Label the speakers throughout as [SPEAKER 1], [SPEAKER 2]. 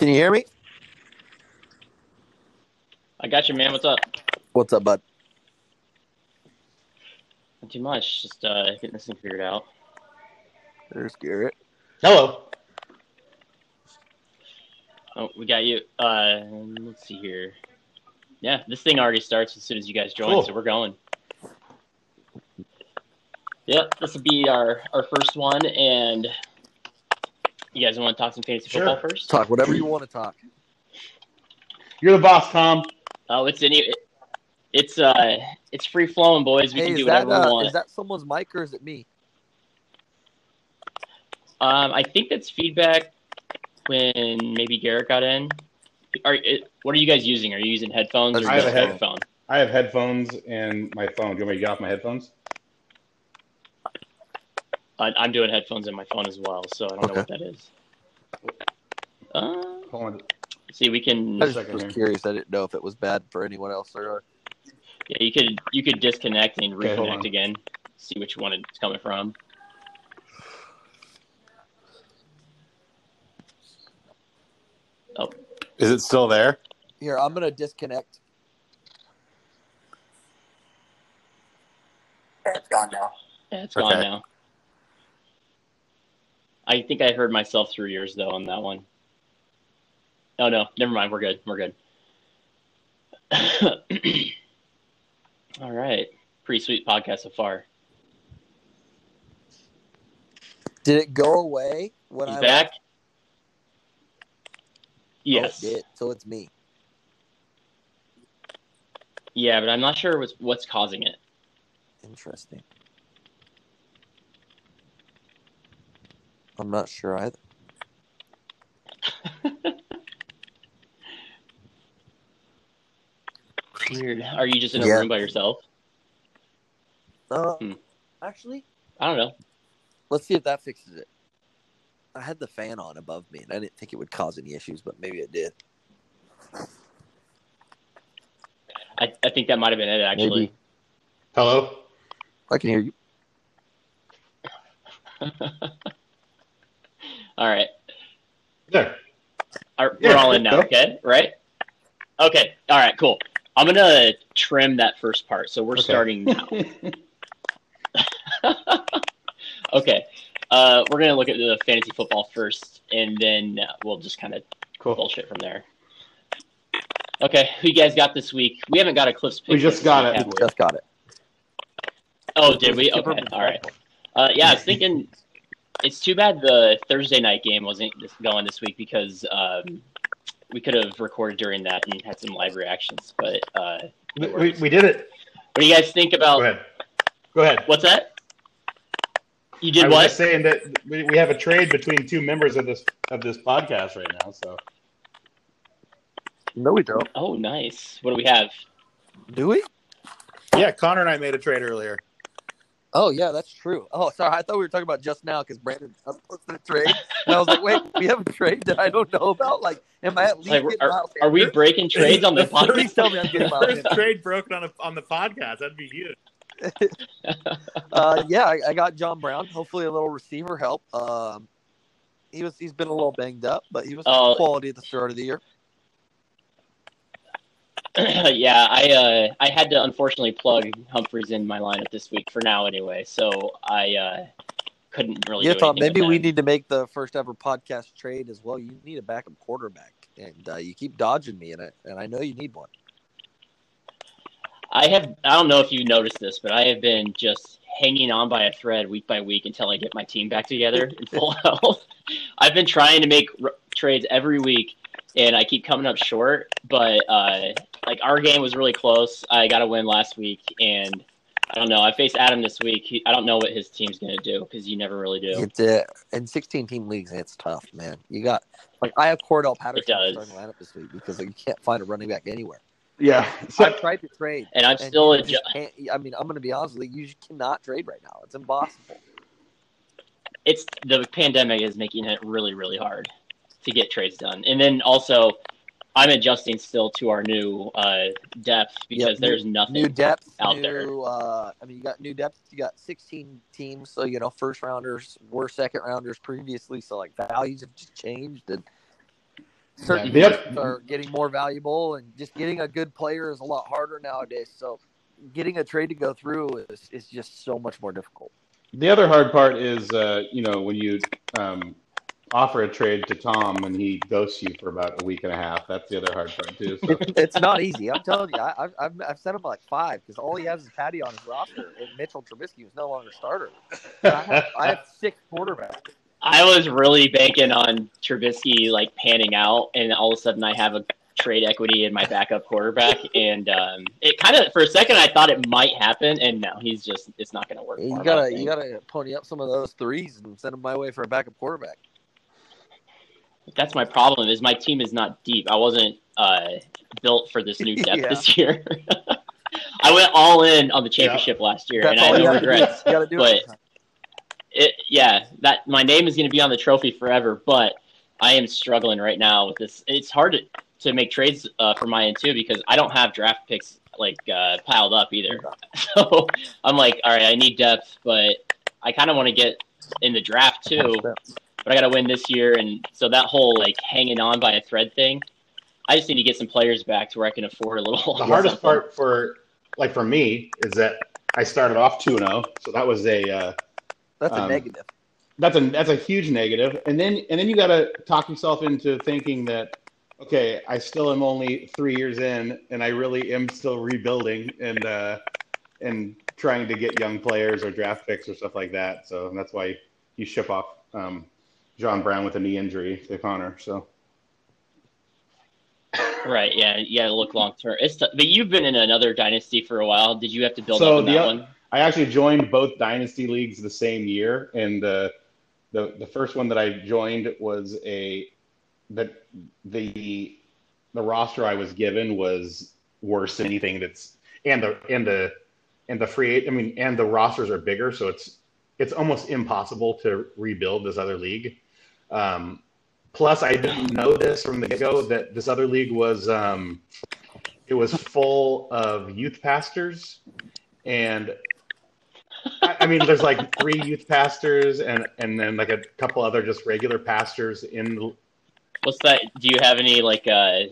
[SPEAKER 1] Can you hear me?
[SPEAKER 2] I got you, man. What's up?
[SPEAKER 1] What's up, bud?
[SPEAKER 2] Not too much. Just uh, getting this thing figured out.
[SPEAKER 1] There's Garrett.
[SPEAKER 3] Hello.
[SPEAKER 2] Oh, we got you. Uh, let's see here. Yeah, this thing already starts as soon as you guys join,
[SPEAKER 3] Cool.
[SPEAKER 2] so we're going. Yep, this will be our our first one, and you guys want to talk some fantasy
[SPEAKER 3] Sure.
[SPEAKER 2] football first?
[SPEAKER 1] Talk whatever you want to talk.
[SPEAKER 3] You're the boss, Tom.
[SPEAKER 2] Oh, it's any. It's uh, it's free flowing, boys. We
[SPEAKER 1] hey,
[SPEAKER 2] can do
[SPEAKER 1] is that,
[SPEAKER 2] whatever we
[SPEAKER 1] uh,
[SPEAKER 2] want.
[SPEAKER 1] is that someone's mic or is it me?
[SPEAKER 2] Um, I think that's feedback when maybe Garrett got in. Are it, what are you guys using? Are you using headphones or
[SPEAKER 3] I have
[SPEAKER 2] just
[SPEAKER 3] a head-
[SPEAKER 2] headphone?
[SPEAKER 3] I have headphones and my phone. Do you want me to get off my headphones?
[SPEAKER 2] I, I'm doing headphones in my phone as well, so I don't know what that is. Uh,
[SPEAKER 3] Hold on.
[SPEAKER 2] see, we can.
[SPEAKER 1] I just was
[SPEAKER 3] here.
[SPEAKER 1] curious. I didn't know if it was bad for anyone else or.
[SPEAKER 2] Yeah, you could you could disconnect and reconnect
[SPEAKER 3] on.
[SPEAKER 2] again. See which one it's coming from. Oh.
[SPEAKER 4] Is it still there?
[SPEAKER 1] Here, I'm gonna disconnect.
[SPEAKER 5] It's gone now.
[SPEAKER 2] Yeah, it's gone now. I think I heard myself through yours though on that one. Oh no, never mind. We're good. We're good. All right, pretty sweet podcast so far.
[SPEAKER 1] Did it go away when
[SPEAKER 2] He's
[SPEAKER 1] I
[SPEAKER 2] back.
[SPEAKER 1] left?
[SPEAKER 2] Oh, yes.
[SPEAKER 1] Oh, it. So it's me.
[SPEAKER 2] Yeah, but I'm not sure what's what's causing it.
[SPEAKER 1] Interesting. I'm not sure either.
[SPEAKER 2] Weird. Are you just in a
[SPEAKER 1] Yeah.
[SPEAKER 2] room by yourself?
[SPEAKER 1] Uh,
[SPEAKER 2] Hmm.
[SPEAKER 1] Actually,
[SPEAKER 2] I don't know.
[SPEAKER 1] let's see if that fixes it. I had the fan on above me, and I didn't think it would cause any issues, but maybe it did.
[SPEAKER 2] I, I think that might have been it actually.
[SPEAKER 1] Maybe.
[SPEAKER 3] Hello.
[SPEAKER 1] I can hear you.
[SPEAKER 2] all right.
[SPEAKER 3] There.
[SPEAKER 2] Are,
[SPEAKER 3] Yeah,
[SPEAKER 2] we're all in now,
[SPEAKER 3] go.
[SPEAKER 2] okay? Right? Okay. All right, cool. I'm going to trim that first part. So we're
[SPEAKER 3] Okay.
[SPEAKER 2] starting now. okay. Uh, we're going to look at the fantasy football first, and then uh, we'll just kind of
[SPEAKER 3] Cool.
[SPEAKER 2] bullshit from there. Okay. Who you guys got this week? We haven't got a Cliffs pick.
[SPEAKER 3] We just got
[SPEAKER 2] week,
[SPEAKER 3] it.
[SPEAKER 2] we?
[SPEAKER 1] Just got it.
[SPEAKER 2] Oh, did we? Okay. All right. Uh, yeah, I was thinking it's too bad the Thursday night game wasn't going this week because um, we could have recorded during that and had some live reactions. But uh,
[SPEAKER 3] We, we, we did it.
[SPEAKER 2] what do you guys think about
[SPEAKER 3] Go ahead. Go ahead.
[SPEAKER 2] what's that? You
[SPEAKER 3] I
[SPEAKER 2] did
[SPEAKER 3] was
[SPEAKER 2] what?
[SPEAKER 3] just saying that we, we have a trade between two members of this of this podcast right now. So
[SPEAKER 1] No, we don't.
[SPEAKER 2] Oh, nice. What do we have?
[SPEAKER 1] Do we?
[SPEAKER 4] Yeah, Connor and I made a trade earlier.
[SPEAKER 1] Oh, yeah, that's true. Oh, sorry. I thought we were talking about just now because Brandon posted a trade. And I was like, wait, we have a trade that I don't know about? Like, am I at least
[SPEAKER 2] Like, are, are we breaking trades on the
[SPEAKER 1] Please tell me I'm getting Miles
[SPEAKER 4] First trade broken on a, on the podcast. That'd be huge.
[SPEAKER 1] uh, yeah, I, I got John Brown. Hopefully, a little receiver help. Um, he was he's been a little banged up, but he was
[SPEAKER 2] Oh.
[SPEAKER 1] quality at the start of the year.
[SPEAKER 2] yeah, I uh, I had to unfortunately plug Humphries in my lineup this week for now anyway, so I uh, couldn't really.
[SPEAKER 1] yeah, Tom. Maybe we need to make the first ever podcast trade as well. You need a backup quarterback, and uh, you keep dodging me in it, and I know you need one.
[SPEAKER 2] I have. I don't know if you noticed this, but I have been just hanging on by a thread week by week until I get my team back together in full health. I've been trying to make r- trades every week, and I keep coming up short. But uh, like our game was really close. I got a win last week, and I don't know. I faced Adam this week. He, I don't know what his team's gonna do because you never really do.
[SPEAKER 1] It's uh, in 16 team leagues, it's tough, man. You got like I have Cordarrelle Patterson
[SPEAKER 2] does.
[SPEAKER 1] starting lineup this week because like, you can't find a running back anywhere.
[SPEAKER 3] yeah.
[SPEAKER 1] I tried to trade,
[SPEAKER 2] And I'm
[SPEAKER 1] and
[SPEAKER 2] still adju-
[SPEAKER 1] can't- I mean, I'm going to be honest with you. You cannot trade right now. It's impossible.
[SPEAKER 2] it's the pandemic is making it really really hard to get trades done and then also i'm adjusting still to our new uh, depth because
[SPEAKER 1] Yep, new-
[SPEAKER 2] there's nothing
[SPEAKER 1] New depth,
[SPEAKER 2] out
[SPEAKER 1] new,
[SPEAKER 2] there.
[SPEAKER 1] Uh, I mean, you got new depth. You got 16 teams, so you know first rounders were second rounders previously. So like values have just changed, and certain
[SPEAKER 3] Yeah, the
[SPEAKER 1] are getting more valuable, and just getting a good player is a lot harder nowadays. So, getting a trade to go through is is just so much more difficult.
[SPEAKER 3] The other hard part is, uh, you know, when you um, offer a trade to Tom and he ghosts you for about a week and a half. That's the other hard part too. So.
[SPEAKER 1] it's not easy. I'm telling you, I, I've I've, I've sent him like five because all he has is Patty on his roster, and Mitchell Trubisky is no longer starter. I have, I have six quarterbacks.
[SPEAKER 2] I was really banking on Trubisky like panning out, and all of a sudden I have a trade equity in my backup quarterback, and um, it kind of for a second I thought it might happen, and no, he's just it's not going to work.
[SPEAKER 1] You
[SPEAKER 2] for him, I
[SPEAKER 1] gotta you gotta pony up some of those threes and send them my way for a backup quarterback.
[SPEAKER 2] That's my problem. Is my team is not deep. I wasn't uh, built for this new depth
[SPEAKER 1] Yeah.
[SPEAKER 2] this year. I went all in on the championship last year,
[SPEAKER 1] That's
[SPEAKER 2] and I have no regrets. But-
[SPEAKER 1] it.
[SPEAKER 2] it yeah that my name is going to be on the trophy forever but i am struggling right now with this it's hard to, to make trades uh, for my end too because i don't have draft picks like uh, piled up either so i'm like all right i need depth but i kind of want to get in the draft too but i gotta win this year and so that whole like hanging on by a thread thing i just need to get some players back to where i can afford a little
[SPEAKER 3] the hardest part for like for me is that I started off two and zero, so that was a uh,
[SPEAKER 1] That's a
[SPEAKER 3] Um,
[SPEAKER 1] negative.
[SPEAKER 3] that's a that's a huge negative. And then and then you got to talk yourself into thinking that okay, I still am only three years in, and I really am still rebuilding and uh, and trying to get young players or draft picks or stuff like that. So that's why you ship off um, John Brown with a knee injury to Connor. So
[SPEAKER 2] right yeah you gotta look long term it's t- but you've been in another dynasty for a while did you have to build
[SPEAKER 3] So
[SPEAKER 2] up
[SPEAKER 3] the
[SPEAKER 2] that one
[SPEAKER 3] I actually joined both dynasty leagues the same year, and the the the first one that I joined was a the the the roster I was given was worse than anything that's and the and the and the free I mean and the rosters are bigger, so it's it's almost impossible to rebuild this other league. Um, plus, I didn't know this from the get go that this other league was um, it was full of youth pastors and I, I mean, there's like three youth pastors and and then like a couple other just regular pastors in. the-
[SPEAKER 2] What's that? Do you have any like uh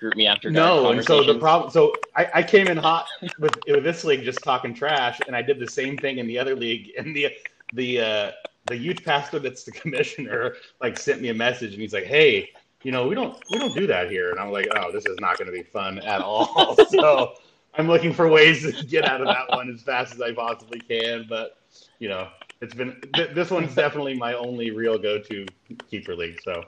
[SPEAKER 2] GroupMe after
[SPEAKER 3] No, and so the problem. So I, I came in hot with, with this league just talking trash, and I did the same thing in the other league. And the the uh, the youth pastor that's the commissioner like sent me a message, and he's like, "Hey, you know, we don't we don't do that here." And I'm like, "Oh, this is not going to be fun at all." so I'm looking for ways to get out of that one as fast as I possibly can. But you know, it's been th- this one's definitely my only real go to keeper league. So.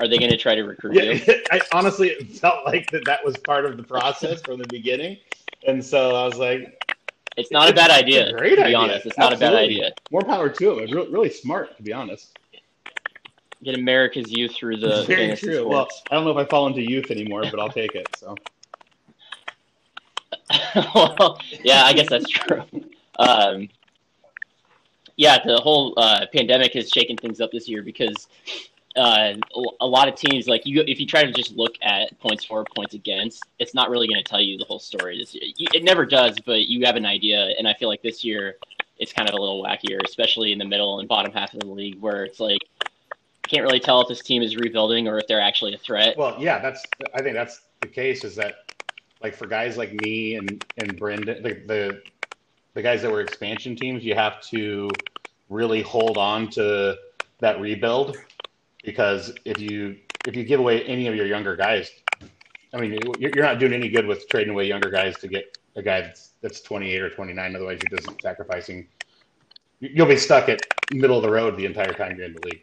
[SPEAKER 2] Are they going to try to recruit
[SPEAKER 3] Yeah,
[SPEAKER 2] you?
[SPEAKER 3] I honestly it felt like that that was part of the process from the beginning, and so I was like,
[SPEAKER 2] It's not a bad
[SPEAKER 3] It's a
[SPEAKER 2] idea.
[SPEAKER 3] great
[SPEAKER 2] to be
[SPEAKER 3] idea.
[SPEAKER 2] honest, it's not a bad idea.
[SPEAKER 3] more power to him. Really, really smart, to be honest.
[SPEAKER 2] Get America's youth through the
[SPEAKER 3] It's very true. Well. I don't know if I fall into youth anymore, but I'll take it. So
[SPEAKER 2] well, yeah, I guess that's true. Um, yeah, the whole uh, pandemic has shaken things up this year because uh, a lot of teams, like you, if you try to just look at points for, points against, it's not really going to tell you the whole story this year. It never does, but you have an idea, and I feel like this year it's kind of a little wackier, especially in the middle and bottom half of the league, where it's like can't really tell if this team is rebuilding or if they're actually a threat.
[SPEAKER 3] well, yeah, that's I think that's the case. Is that like for guys like me and and Brendan, the the, the guys that were expansion teams, you have to really hold on to that rebuild because if you if you give away any of your younger guys, I mean, you're not doing any good with trading away younger guys to get a guy that's that's 28 or 29. Otherwise, you're just sacrificing. You'll be stuck at middle of the road the entire time you're in the league.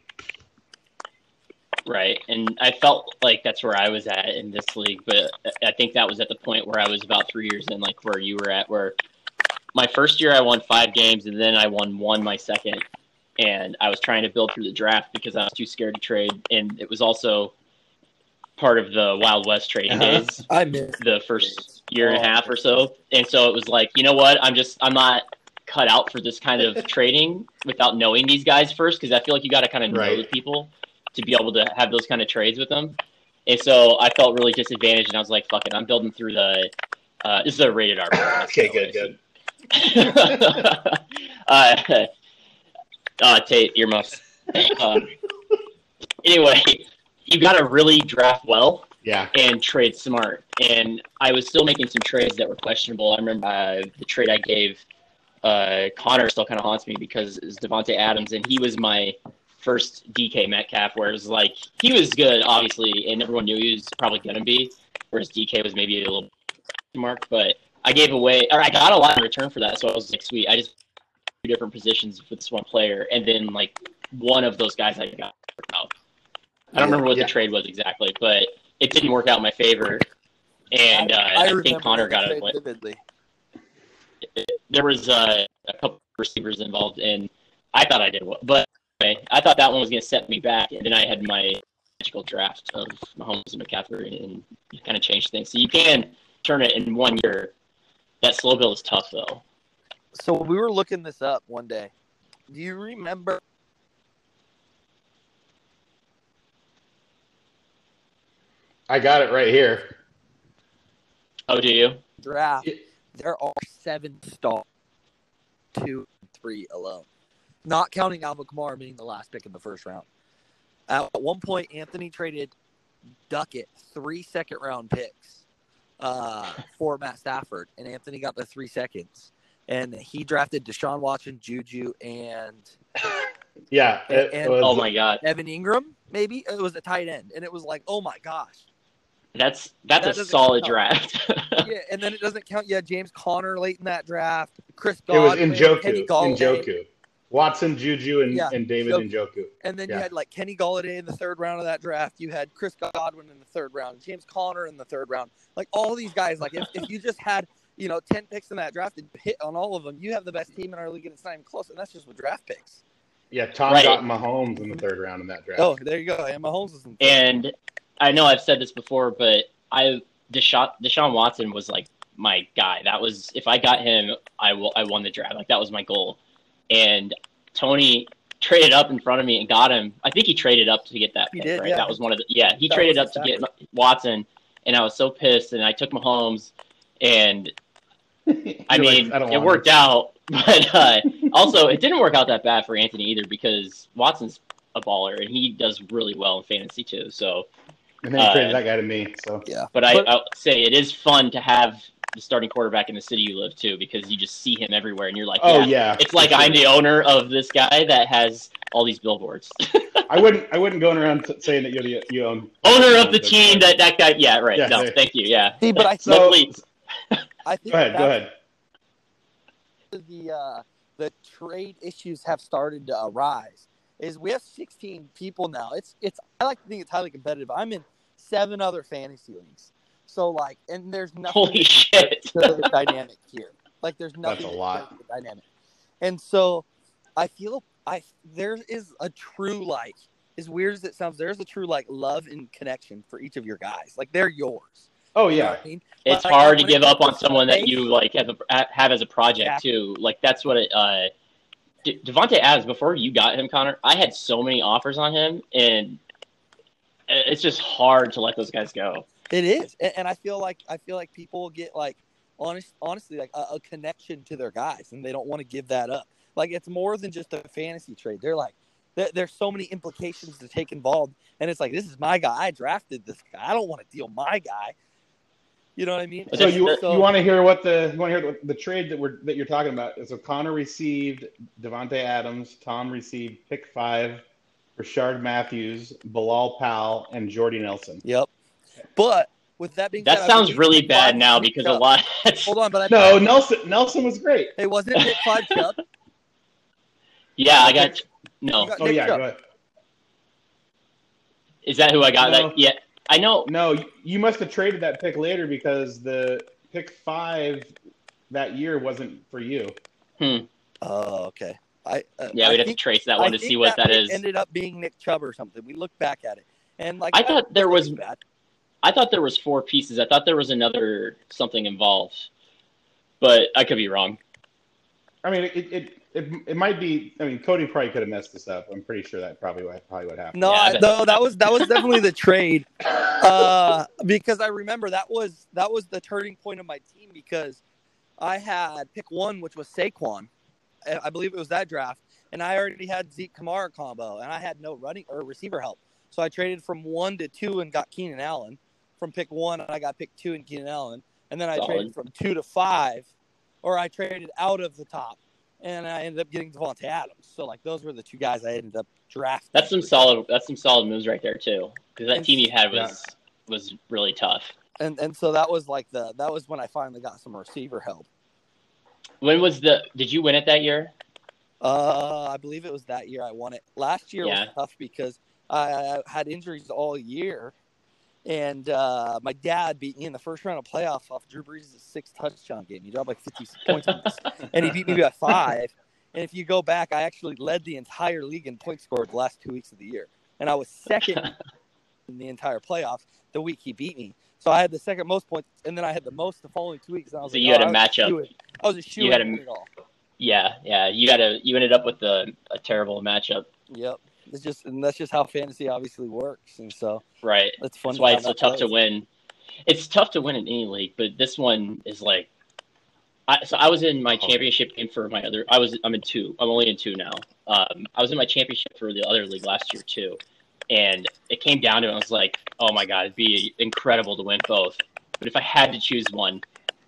[SPEAKER 2] Right. And I felt like that's where I was at in this league, but I think that was at the point where I was about three years in, like where you were at, where my first year I won five games and then I won one my second. And I was trying to build through the draft because I was too scared to trade. And it was also part of the Wild West trading
[SPEAKER 3] Uh-huh.
[SPEAKER 2] days
[SPEAKER 1] I miss.
[SPEAKER 2] the first year and a half or so. And so it was like, you know what? I'm just, I'm not cut out for this kind of trading without knowing these guys first because I feel like you got to kind of know
[SPEAKER 3] Right.
[SPEAKER 2] the people to be able to have those kind of trades with them. And so I felt really disadvantaged and I was like, fuck it, I'm building through the, uh, this is a rated R.
[SPEAKER 3] Okay,
[SPEAKER 2] by
[SPEAKER 3] good, good.
[SPEAKER 2] uh, uh, Tate, earmuffs. Um, anyway, you got to really draft well
[SPEAKER 3] Yeah.
[SPEAKER 2] and trade smart. And I was still making some trades that were questionable. I remember uh, the trade I gave uh, Connor still kind of haunts me because it's Davante Adams, and he was my first DK Metcalf. Where it was like he was good, obviously, and everyone knew he was probably going to be. Whereas DK was maybe a little mark, but I gave away or I got a lot in return for that. So I was like, sweet. I just different positions with this one player, and then like one of those guys I got out. I don't remember what
[SPEAKER 3] Yeah.
[SPEAKER 2] the trade was exactly, but it didn't work out in my favor. And uh, I,
[SPEAKER 1] remember
[SPEAKER 2] think Connor got it.
[SPEAKER 1] vividly.
[SPEAKER 2] There was uh, a couple receivers involved, and I thought I did well, but anyway, I thought that one was going to set me back, and then I had my magical draft of Mahomes and McCaffrey, and kind of changed things. So you can turn it in one year. That slow build is tough, though.
[SPEAKER 1] So we were looking this up one day. Do you remember
[SPEAKER 3] I got it right here.
[SPEAKER 2] Oh, do you?
[SPEAKER 1] draft?
[SPEAKER 3] Yeah.
[SPEAKER 1] There are seven stars, two, three alone, not counting Alvin Kamara being the last pick in the first round. At one point, Anthony traded Duckett three second round picks uh, for Matt Stafford, and Anthony got the three seconds. And he drafted Deshaun Watson, Juju, and
[SPEAKER 3] Yeah. It
[SPEAKER 1] And-
[SPEAKER 3] was,
[SPEAKER 2] Oh my God,
[SPEAKER 1] Evan Engram. Maybe it was a tight end, and it was like, oh my gosh.
[SPEAKER 2] that's that's
[SPEAKER 1] That
[SPEAKER 2] a solid
[SPEAKER 1] count.
[SPEAKER 2] draft.
[SPEAKER 1] Yeah, and then it doesn't count. Yeah, James Connor late in that draft. Chris
[SPEAKER 3] It was
[SPEAKER 1] Godwin,
[SPEAKER 3] Njoku.
[SPEAKER 1] Kenny Golladay.
[SPEAKER 3] Njoku. Watson, Juju, and,
[SPEAKER 1] Yeah.
[SPEAKER 3] and David
[SPEAKER 1] So-
[SPEAKER 3] Njoku.
[SPEAKER 1] And then you had like Kenny Golladay in the third round of that draft. You had Chris Godwin in the third round, James Connor in the third round. Like all these guys, like if, if you just had, you know, 10 picks in that draft and hit on all of them, you have the best team in our league and it's not even close. And that's just with draft picks.
[SPEAKER 3] Yeah, Tom
[SPEAKER 2] Right.
[SPEAKER 3] got Mahomes in the third round in that draft.
[SPEAKER 1] Oh, there you go. And Mahomes is in third.
[SPEAKER 2] And I know I've said this before, but I Deshaun, Deshaun Watson was like my guy. That was if I got him, I will I won the draft. Like that was my goal. And Tony traded up in front of me and got him. I think he traded up to get that
[SPEAKER 1] He
[SPEAKER 2] pick,
[SPEAKER 1] did,
[SPEAKER 2] right?
[SPEAKER 1] yeah.
[SPEAKER 2] That was one of the yeah. He
[SPEAKER 1] That
[SPEAKER 2] traded
[SPEAKER 1] was
[SPEAKER 2] up to get Watson, and I was so pissed. And I took Mahomes, and I
[SPEAKER 3] You're like,
[SPEAKER 2] mean,
[SPEAKER 3] I don't
[SPEAKER 2] it
[SPEAKER 3] want
[SPEAKER 2] worked out, but uh, also it didn't work out that bad for Anthony either because Watson's a baller and he does really well in fantasy too. So,
[SPEAKER 3] And then
[SPEAKER 2] uh,
[SPEAKER 3] traded that guy to me. So
[SPEAKER 1] yeah.
[SPEAKER 2] but I,
[SPEAKER 1] But-
[SPEAKER 2] I'll say it is fun to have the starting quarterback in the city you live too because you just see him everywhere and you're like,
[SPEAKER 3] Oh
[SPEAKER 2] yeah.
[SPEAKER 3] yeah.
[SPEAKER 2] It's like I'm the owner of this guy that has all these billboards.
[SPEAKER 3] I wouldn't I wouldn't go around t- saying that you're the you own
[SPEAKER 2] owner of the team that that guy. Yeah, right.
[SPEAKER 3] Yeah,
[SPEAKER 2] no,
[SPEAKER 3] there-
[SPEAKER 2] thank you. Yeah.
[SPEAKER 1] See, but I
[SPEAKER 3] So
[SPEAKER 2] Luckily-
[SPEAKER 1] I think
[SPEAKER 3] go ahead, go ahead.
[SPEAKER 1] the uh, the trade issues have started to arise. Is we have 16 people now. It's it's I like to think it's highly competitive. I'm in seven other fantasy leagues. So like, and there's nothing
[SPEAKER 2] Holy shit.
[SPEAKER 1] to the dynamic here. Like there's nothing
[SPEAKER 3] That's a lot.
[SPEAKER 1] break the dynamic. And so I feel I there is a true like as weird as it sounds, there's a true like love and connection for each of your guys. Like they're yours.
[SPEAKER 3] Oh
[SPEAKER 1] You know
[SPEAKER 3] yeah.
[SPEAKER 1] I mean?
[SPEAKER 2] it's
[SPEAKER 1] Like,
[SPEAKER 2] hard to give up on someone that you like have, a, have as a project
[SPEAKER 1] Exactly.
[SPEAKER 2] too. Like that's what it. Uh, De- Davante Adams. Before you got him, Connor, I had so many offers on him, and it's just hard to let those guys go.
[SPEAKER 1] It is, and, and I feel like I feel like people get like honest, honestly, like a, a connection to their guys, and they don't want to give that up. Like it's more than just a fantasy trade. They're like, there, there's so many implications to take involved, and it's like this is my guy. I drafted this guy. I don't want to deal my guy. You know what I mean?
[SPEAKER 3] So
[SPEAKER 2] that's-
[SPEAKER 3] you
[SPEAKER 2] that-
[SPEAKER 3] you want to hear what the you want to hear the, the trade that we're that you're talking about? So Connor received Davante Adams, Tom received pick five, Rishard Matthews, Bilal Powell, and Jordy Nelson.
[SPEAKER 1] Yep. But with that being
[SPEAKER 2] That
[SPEAKER 1] said,
[SPEAKER 2] sounds really bad now
[SPEAKER 1] Nick
[SPEAKER 2] because a
[SPEAKER 1] Chubb-
[SPEAKER 2] lot.
[SPEAKER 1] Hold on, but I
[SPEAKER 3] No, Nelson Nelson was great.
[SPEAKER 1] Hey, wasn't it Nick five Chubb?
[SPEAKER 2] yeah, I got no.
[SPEAKER 1] Got
[SPEAKER 3] Oh yeah,
[SPEAKER 1] Chubb.
[SPEAKER 3] go ahead.
[SPEAKER 2] Is that who I got?
[SPEAKER 3] No.
[SPEAKER 2] That yeah, I know.
[SPEAKER 3] No, you- you must have traded that pick later because the pick five that year wasn't for you.
[SPEAKER 1] Oh, okay. I uh,
[SPEAKER 2] Yeah,
[SPEAKER 1] I
[SPEAKER 2] we'd have to trace that
[SPEAKER 1] I
[SPEAKER 2] one to see what that
[SPEAKER 1] pick
[SPEAKER 2] is.
[SPEAKER 1] Ended up being Nick Chubb or something. We looked back at it, and like
[SPEAKER 2] I thought there was-
[SPEAKER 1] bad.
[SPEAKER 2] I thought there was four pieces. I thought there was another something involved, but I could be wrong.
[SPEAKER 3] I mean, it it, it, it might be. I mean, Cody probably could have messed this up. I'm pretty sure that probably what probably what happened.
[SPEAKER 1] No,
[SPEAKER 2] Yeah, I
[SPEAKER 1] I- no, that was that was definitely the trade. Uh, because I remember that was that was the turning point of my team because I had pick one, which was Saquon. I I believe it was that draft, and I already had Zeke Kamara combo, and I had no running or receiver help. So I traded from one to two and got Keenan Allen. From pick one, and I got pick two and Keenan Allen. And then I
[SPEAKER 2] Solid.
[SPEAKER 1] traded from two to five, or I traded out of the top, and I ended up getting Davante Adams. So like those were the two guys I ended up drafting.
[SPEAKER 2] That's some solid. That's some solid moves right there too. Because that
[SPEAKER 1] And-
[SPEAKER 2] team you had was was really tough.
[SPEAKER 1] and and so that was like the that was when I finally got some receiver help.
[SPEAKER 2] When was the? Did you win it that year?
[SPEAKER 1] Uh, I believe it was that year I won it. Last year
[SPEAKER 2] Yeah.
[SPEAKER 1] was tough because I, I had injuries all year, and uh, my dad beat me in the first round of playoff off Drew Brees' six touchdown game. He dropped like fifty points on this, and he beat me by five. And if you go back, I actually led the entire league in points scored the last two weeks of the year, and I was second in the entire playoffs the week he beat me. So I had the second most points, and then I had the most the following two weeks. And I was
[SPEAKER 2] So
[SPEAKER 1] like,
[SPEAKER 2] you had
[SPEAKER 1] oh,
[SPEAKER 2] a matchup.
[SPEAKER 1] I was a shoe
[SPEAKER 2] You had a-
[SPEAKER 1] to it all.
[SPEAKER 2] Yeah, yeah. You had a. You ended up with a, a terrible matchup.
[SPEAKER 1] Yep. It's just and that's just how fantasy obviously works. And so
[SPEAKER 2] Right.
[SPEAKER 1] that's fun.
[SPEAKER 2] That's why it's so
[SPEAKER 1] that
[SPEAKER 2] tough to win. It's tough to win in any league, but this one is like. I, so I was in my championship game for my other. I was. I'm in two. I'm only in two now. Um, I was in my championship for the other league last year too, and it came down to it. I was like, oh my god, it'd be incredible to win both. But if I had to choose one,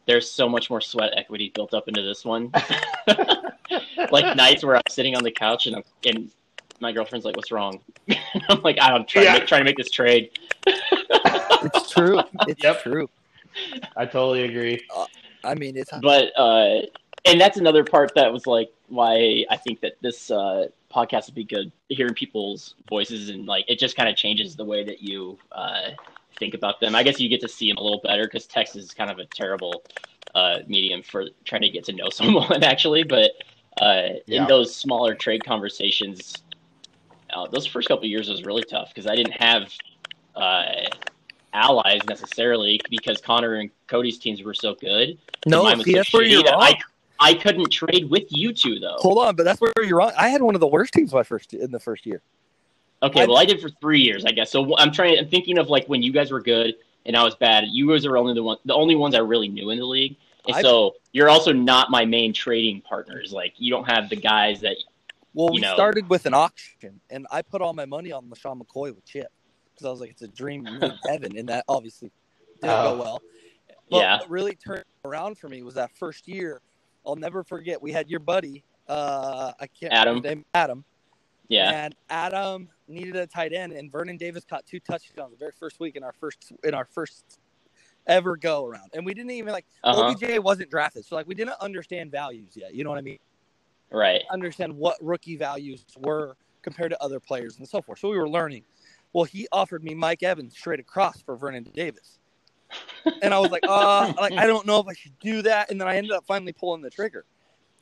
[SPEAKER 2] there's so much more sweat equity built up into this one. like nights where I'm sitting on the couch and I'm, and my girlfriend's like, "What's wrong?" I'm like, "I'm trying,
[SPEAKER 3] Yeah.
[SPEAKER 2] to make, trying to make this trade."
[SPEAKER 1] It's true. It's
[SPEAKER 3] Yep.
[SPEAKER 1] true.
[SPEAKER 3] I totally agree.
[SPEAKER 1] I mean, it's
[SPEAKER 2] but uh and that's another part that was like why i think that this uh podcast would be good hearing people's voices and like it just kind of changes the way that you uh think about them i guess you get to see them a little better because text is kind of a terrible uh medium for trying to get to know someone actually but uh
[SPEAKER 3] Yeah.
[SPEAKER 2] in those smaller trade conversations uh, those first couple years was really tough because i didn't have uh allies necessarily because connor and cody's teams were so good
[SPEAKER 1] no. See,
[SPEAKER 2] so
[SPEAKER 1] that's where you're wrong.
[SPEAKER 2] I, I couldn't trade with you two though.
[SPEAKER 1] Hold on, but that's where you're wrong. I had one of the worst teams my first in the first year.
[SPEAKER 2] Okay,
[SPEAKER 1] I-
[SPEAKER 2] well I did for three years, I guess. So I'm trying. I'm thinking of like when you guys were good and I was bad. You guys are only the one, the only ones I really knew in the league. And so you're also not my main trading partners. Like you don't have the guys that.
[SPEAKER 1] Well, we
[SPEAKER 2] know.
[SPEAKER 1] started with an auction, and I put all my money on LeSean McCoy with Chip because I was like, it's a dream in heaven, and that obviously didn't
[SPEAKER 3] Oh.
[SPEAKER 1] go well. But
[SPEAKER 2] Yeah.
[SPEAKER 1] what really turned around for me was that first year. I'll never forget. We had your buddy, uh, I can't
[SPEAKER 2] Adam.
[SPEAKER 1] remember his name, Adam,
[SPEAKER 2] Yeah.
[SPEAKER 1] and Adam needed a tight end, and Vernon Davis caught two touchdowns the very first week in our first in our first ever go around, and we didn't even like
[SPEAKER 2] Uh huh.
[SPEAKER 1] OBJ wasn't drafted, so like we didn't understand values yet. You know what I mean?
[SPEAKER 2] Right.
[SPEAKER 1] Understand what rookie values were compared to other players and so forth. So we were learning. Well, he offered me Mike Evans straight across for Vernon Davis, and I was like, uh, like I don't know if I should do that. And then I ended up finally pulling the trigger,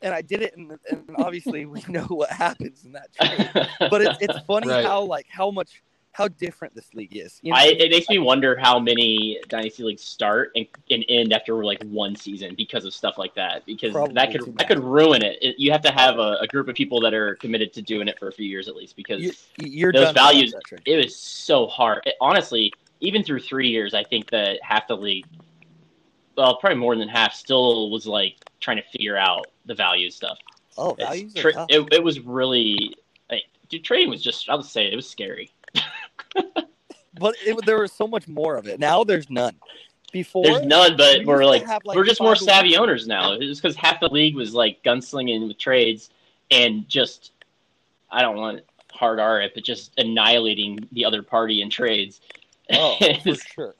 [SPEAKER 1] and I did it. And, and obviously, we know what happens in that trade. But it's it's funny
[SPEAKER 3] Right.
[SPEAKER 1] how like how much how different this league is. You know?
[SPEAKER 2] I, it makes me wonder how many dynasty leagues start and, and end after like one season because of stuff like that. Because
[SPEAKER 1] Probably
[SPEAKER 2] that could that could ruin it. it. You have to have a, a group of people that are committed to doing it for a few years at least. Because
[SPEAKER 1] you, you're
[SPEAKER 2] those values-
[SPEAKER 1] without that trade.
[SPEAKER 2] it was so hard. It- honestly, even through three years, I think that half the league, well, probably more than half, still was like trying to figure out the value stuff.
[SPEAKER 1] Oh, values
[SPEAKER 2] tra- it, it was really, like, dude, trading was just, I'll just say it, it was scary.
[SPEAKER 1] but it, there was so much more of it. Now there's none. Before
[SPEAKER 2] There's none, but
[SPEAKER 1] we
[SPEAKER 2] we're like,
[SPEAKER 1] have, like,
[SPEAKER 2] we're just more savvy owners now. It's because half the league was like gunslinging with trades and just, I don't want hard R it, but just annihilating the other party in trades.
[SPEAKER 1] Oh, for sure.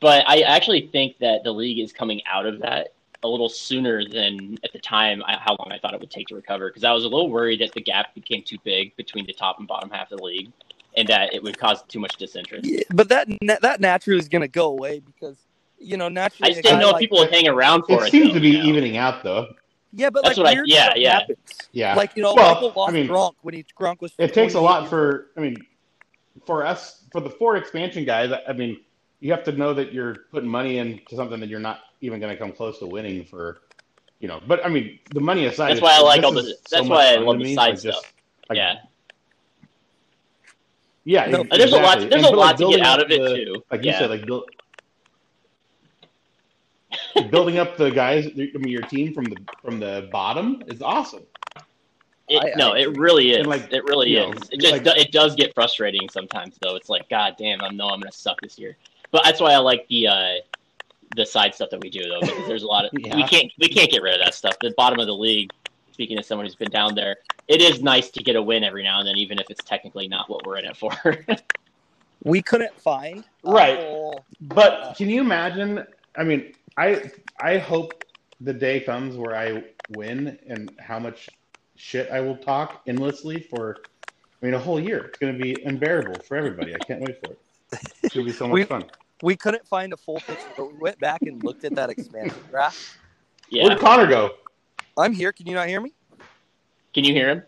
[SPEAKER 2] But I actually think that the league is coming out of that a little sooner than at the time I, how long I thought it would take to recover. Because I was a little worried that the gap became too big between the top and bottom half of the league, and that it would cause too much disinterest.
[SPEAKER 1] Yeah, but that na- that naturally is going to go away because you know naturally.
[SPEAKER 2] I just
[SPEAKER 1] a
[SPEAKER 2] didn't know if
[SPEAKER 1] like
[SPEAKER 2] people would hang around for it.
[SPEAKER 3] It seems
[SPEAKER 2] though,
[SPEAKER 3] to be
[SPEAKER 2] you know?
[SPEAKER 3] evening out though.
[SPEAKER 1] Yeah, but
[SPEAKER 2] That's
[SPEAKER 1] like
[SPEAKER 2] what I- yeah,
[SPEAKER 1] stuff
[SPEAKER 2] yeah.
[SPEAKER 1] happens.
[SPEAKER 3] Yeah.
[SPEAKER 1] Like you know,
[SPEAKER 3] Well,
[SPEAKER 1] Michael lost
[SPEAKER 3] I mean-
[SPEAKER 1] Gronk when he Gronk was.
[SPEAKER 3] It takes a lot for I mean for us for the four expansion guys, I mean, you have to know that you're putting money into something that you're not even going to come close to winning for, you know. But I mean, the money aside,
[SPEAKER 2] That's why I like all the-
[SPEAKER 3] is so
[SPEAKER 2] that's why I love
[SPEAKER 3] to
[SPEAKER 2] the side
[SPEAKER 3] like, just, like,
[SPEAKER 2] yeah,
[SPEAKER 3] yeah.
[SPEAKER 1] No,
[SPEAKER 3] e-
[SPEAKER 2] there's a lot.
[SPEAKER 3] exactly.
[SPEAKER 2] There's
[SPEAKER 3] And
[SPEAKER 2] a lot
[SPEAKER 3] like,
[SPEAKER 2] to get out
[SPEAKER 3] up
[SPEAKER 2] of it
[SPEAKER 3] the-
[SPEAKER 2] too.
[SPEAKER 3] Like you said, like build, building up the guys. I mean, your team from the from the bottom is awesome.
[SPEAKER 2] It,
[SPEAKER 1] I-
[SPEAKER 2] no,
[SPEAKER 1] I
[SPEAKER 2] it really is.
[SPEAKER 3] Like,
[SPEAKER 2] it really is.
[SPEAKER 3] know,
[SPEAKER 2] it just
[SPEAKER 3] like-
[SPEAKER 2] do, it does get frustrating sometimes though. It's like, God damn, I know I'm gonna suck this year. But that's why I like the uh, the side stuff that we do though, because there's a lot of we can't we can't get rid of that stuff. The bottom of the league. Speaking as someone who's been down there, it is nice to get a win every now and then, even if it's technically not what we're in it for.
[SPEAKER 1] We couldn't find
[SPEAKER 3] Right.
[SPEAKER 1] whole-
[SPEAKER 3] But can you imagine? I mean, I I hope the day comes where I win and how much shit I will talk endlessly for. I mean, a whole year. It's going to be unbearable for everybody. I can't wait for it. It's going to be so much
[SPEAKER 1] We-
[SPEAKER 3] fun.
[SPEAKER 1] we couldn't find a full picture, but we went back and looked at that expansion draft.
[SPEAKER 2] yeah,
[SPEAKER 3] Where did Connor go?
[SPEAKER 1] I'm here. Can you not hear me?
[SPEAKER 2] can you hear him?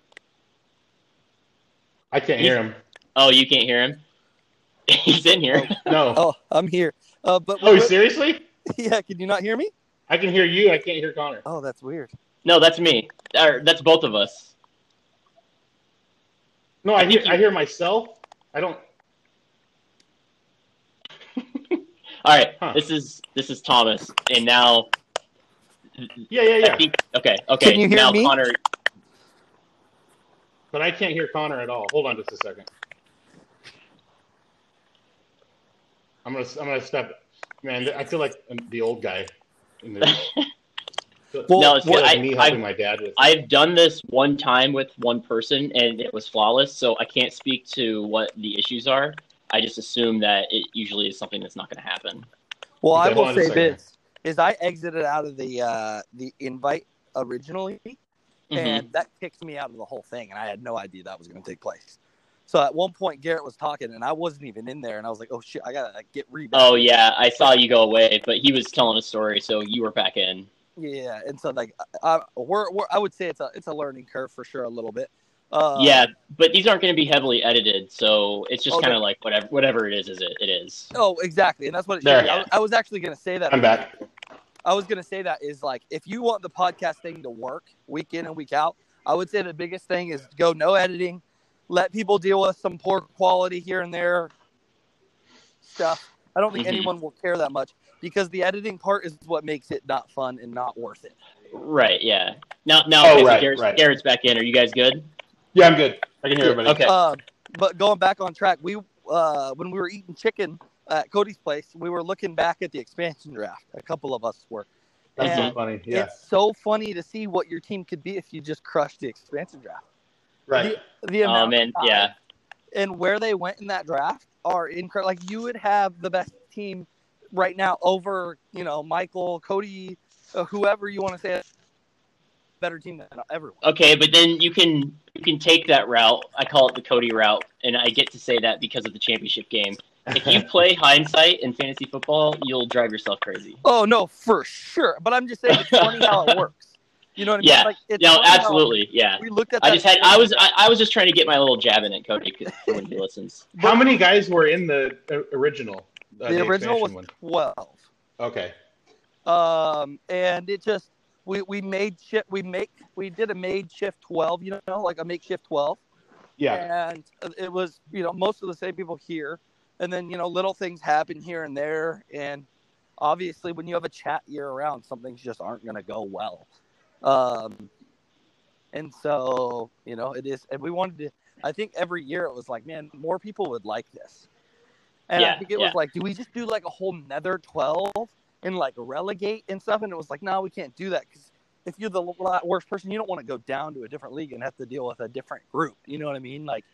[SPEAKER 3] I can't hear him.
[SPEAKER 2] Oh, you can't hear him. He's in here.
[SPEAKER 3] No.
[SPEAKER 1] Oh, I'm here. Uh, but
[SPEAKER 3] Oh, seriously?
[SPEAKER 1] yeah, can you not hear me?
[SPEAKER 3] I can hear you. I can't hear Connor.
[SPEAKER 1] Oh, that's weird.
[SPEAKER 2] No, that's me. Or that's both of us.
[SPEAKER 3] No, I
[SPEAKER 2] I
[SPEAKER 3] hear
[SPEAKER 2] you-
[SPEAKER 3] I hear myself. I don't.
[SPEAKER 2] All right,
[SPEAKER 3] Huh.
[SPEAKER 2] this is this is Thomas, and now
[SPEAKER 3] Yeah, yeah, yeah.
[SPEAKER 2] think okay, okay.
[SPEAKER 1] Can you hear
[SPEAKER 2] now
[SPEAKER 1] me?
[SPEAKER 2] Connor,
[SPEAKER 3] But I can't hear Connor at all. Hold on just a second. I'm gonna I'm gonna step. Man, I feel like the old guy. In the,
[SPEAKER 1] Well,
[SPEAKER 2] No, it's
[SPEAKER 3] I feel
[SPEAKER 2] good.
[SPEAKER 3] like
[SPEAKER 2] I-
[SPEAKER 3] me
[SPEAKER 2] I-
[SPEAKER 3] helping my dad with.
[SPEAKER 2] I've done this one time with one person, and it was flawless. So I can't speak to what the issues are. I just assume that it usually is something that's not going to happen.
[SPEAKER 1] Well, I will
[SPEAKER 3] hold on a
[SPEAKER 1] say
[SPEAKER 3] second.
[SPEAKER 1] this: is I exited out of the uh, the invite originally,
[SPEAKER 2] Mhm.
[SPEAKER 1] and that kicked me out of the whole thing, and I had no idea that was going to take place. So at one point, Garrett was talking, and I wasn't even in there, and I was like, "Oh shit, I gotta like, get re."
[SPEAKER 2] Oh yeah, I saw you go away, but he was telling a story, so you were back in.
[SPEAKER 1] yeah, and so like, I, we're, we're I would say it's a it's a learning curve for sure a little bit. Uh,
[SPEAKER 2] yeah, but these aren't going to be heavily edited, so it's just
[SPEAKER 1] Oh,
[SPEAKER 2] kind of like whatever whatever it is, is it? It is.
[SPEAKER 1] Oh, exactly, and that's what it
[SPEAKER 3] There.
[SPEAKER 1] should be. I, I was actually going to say that.
[SPEAKER 3] I'm back.
[SPEAKER 1] I was gonna say that is like if you want the podcast thing to work week in and week out, I would say the biggest thing is go no editing, let people deal with some poor quality here and there stuff. I don't think
[SPEAKER 2] Mhm.
[SPEAKER 1] anyone will care that much because the editing part is what makes it not fun and not worth it.
[SPEAKER 2] Right. Yeah. Now, now,
[SPEAKER 3] Oh,
[SPEAKER 2] okay, so Garrett's,
[SPEAKER 3] right.
[SPEAKER 2] Garrett's back in. Are you guys good?
[SPEAKER 3] Yeah, I'm good. I can hear everybody.
[SPEAKER 2] Okay.
[SPEAKER 1] Uh, but going back on track, we uh, when we were eating chicken at Cody's place, we were looking back at the expansion draft. A couple of us were.
[SPEAKER 3] That's so funny. Yeah.
[SPEAKER 1] It's so funny to see what your team could be if you just crushed the expansion draft.
[SPEAKER 3] Right.
[SPEAKER 1] The
[SPEAKER 2] Oh
[SPEAKER 1] amount
[SPEAKER 2] man,
[SPEAKER 1] of time
[SPEAKER 2] yeah.
[SPEAKER 1] and where they went in that draft are incredible. Like you would have the best team right now over, you know, Michael, Cody, uh, whoever you want to say, better team than everyone.
[SPEAKER 2] Okay, but then you can you can take that route. I call it the Cody route, and I get to say that because of the championship game. If you play hindsight in fantasy football, you'll drive yourself crazy.
[SPEAKER 1] Oh no, for sure. But I'm just saying it's funny how it works. You know what I mean?
[SPEAKER 2] Yeah.
[SPEAKER 1] Like, it's
[SPEAKER 2] No,
[SPEAKER 1] funny how-
[SPEAKER 2] absolutely, yeah.
[SPEAKER 1] we looked at.
[SPEAKER 2] I just had I was I, I was just trying to get my little jab in at Cody when he listens.
[SPEAKER 3] How many guys were in the uh, original? Uh,
[SPEAKER 1] the original was
[SPEAKER 3] expansion
[SPEAKER 1] twelve.
[SPEAKER 3] Okay.
[SPEAKER 1] um, and it just we we made shift we make we did a made shift 12 you know like a makeshift 12
[SPEAKER 3] Yeah.
[SPEAKER 1] and it was you know most of the same people here. And then you know little things happen here and there. And obviously when you have a chat year around some things just aren't going to go well. Um and so you know it is and we wanted to i think every year it was like man more people would like this. And i think it
[SPEAKER 2] yeah.
[SPEAKER 1] was like do we just do like a whole nether 12 and like relegate and stuff and it was like no we can't do that because if you're the worst person you don't want to go down to a different league and have to deal with a different group you know what i mean like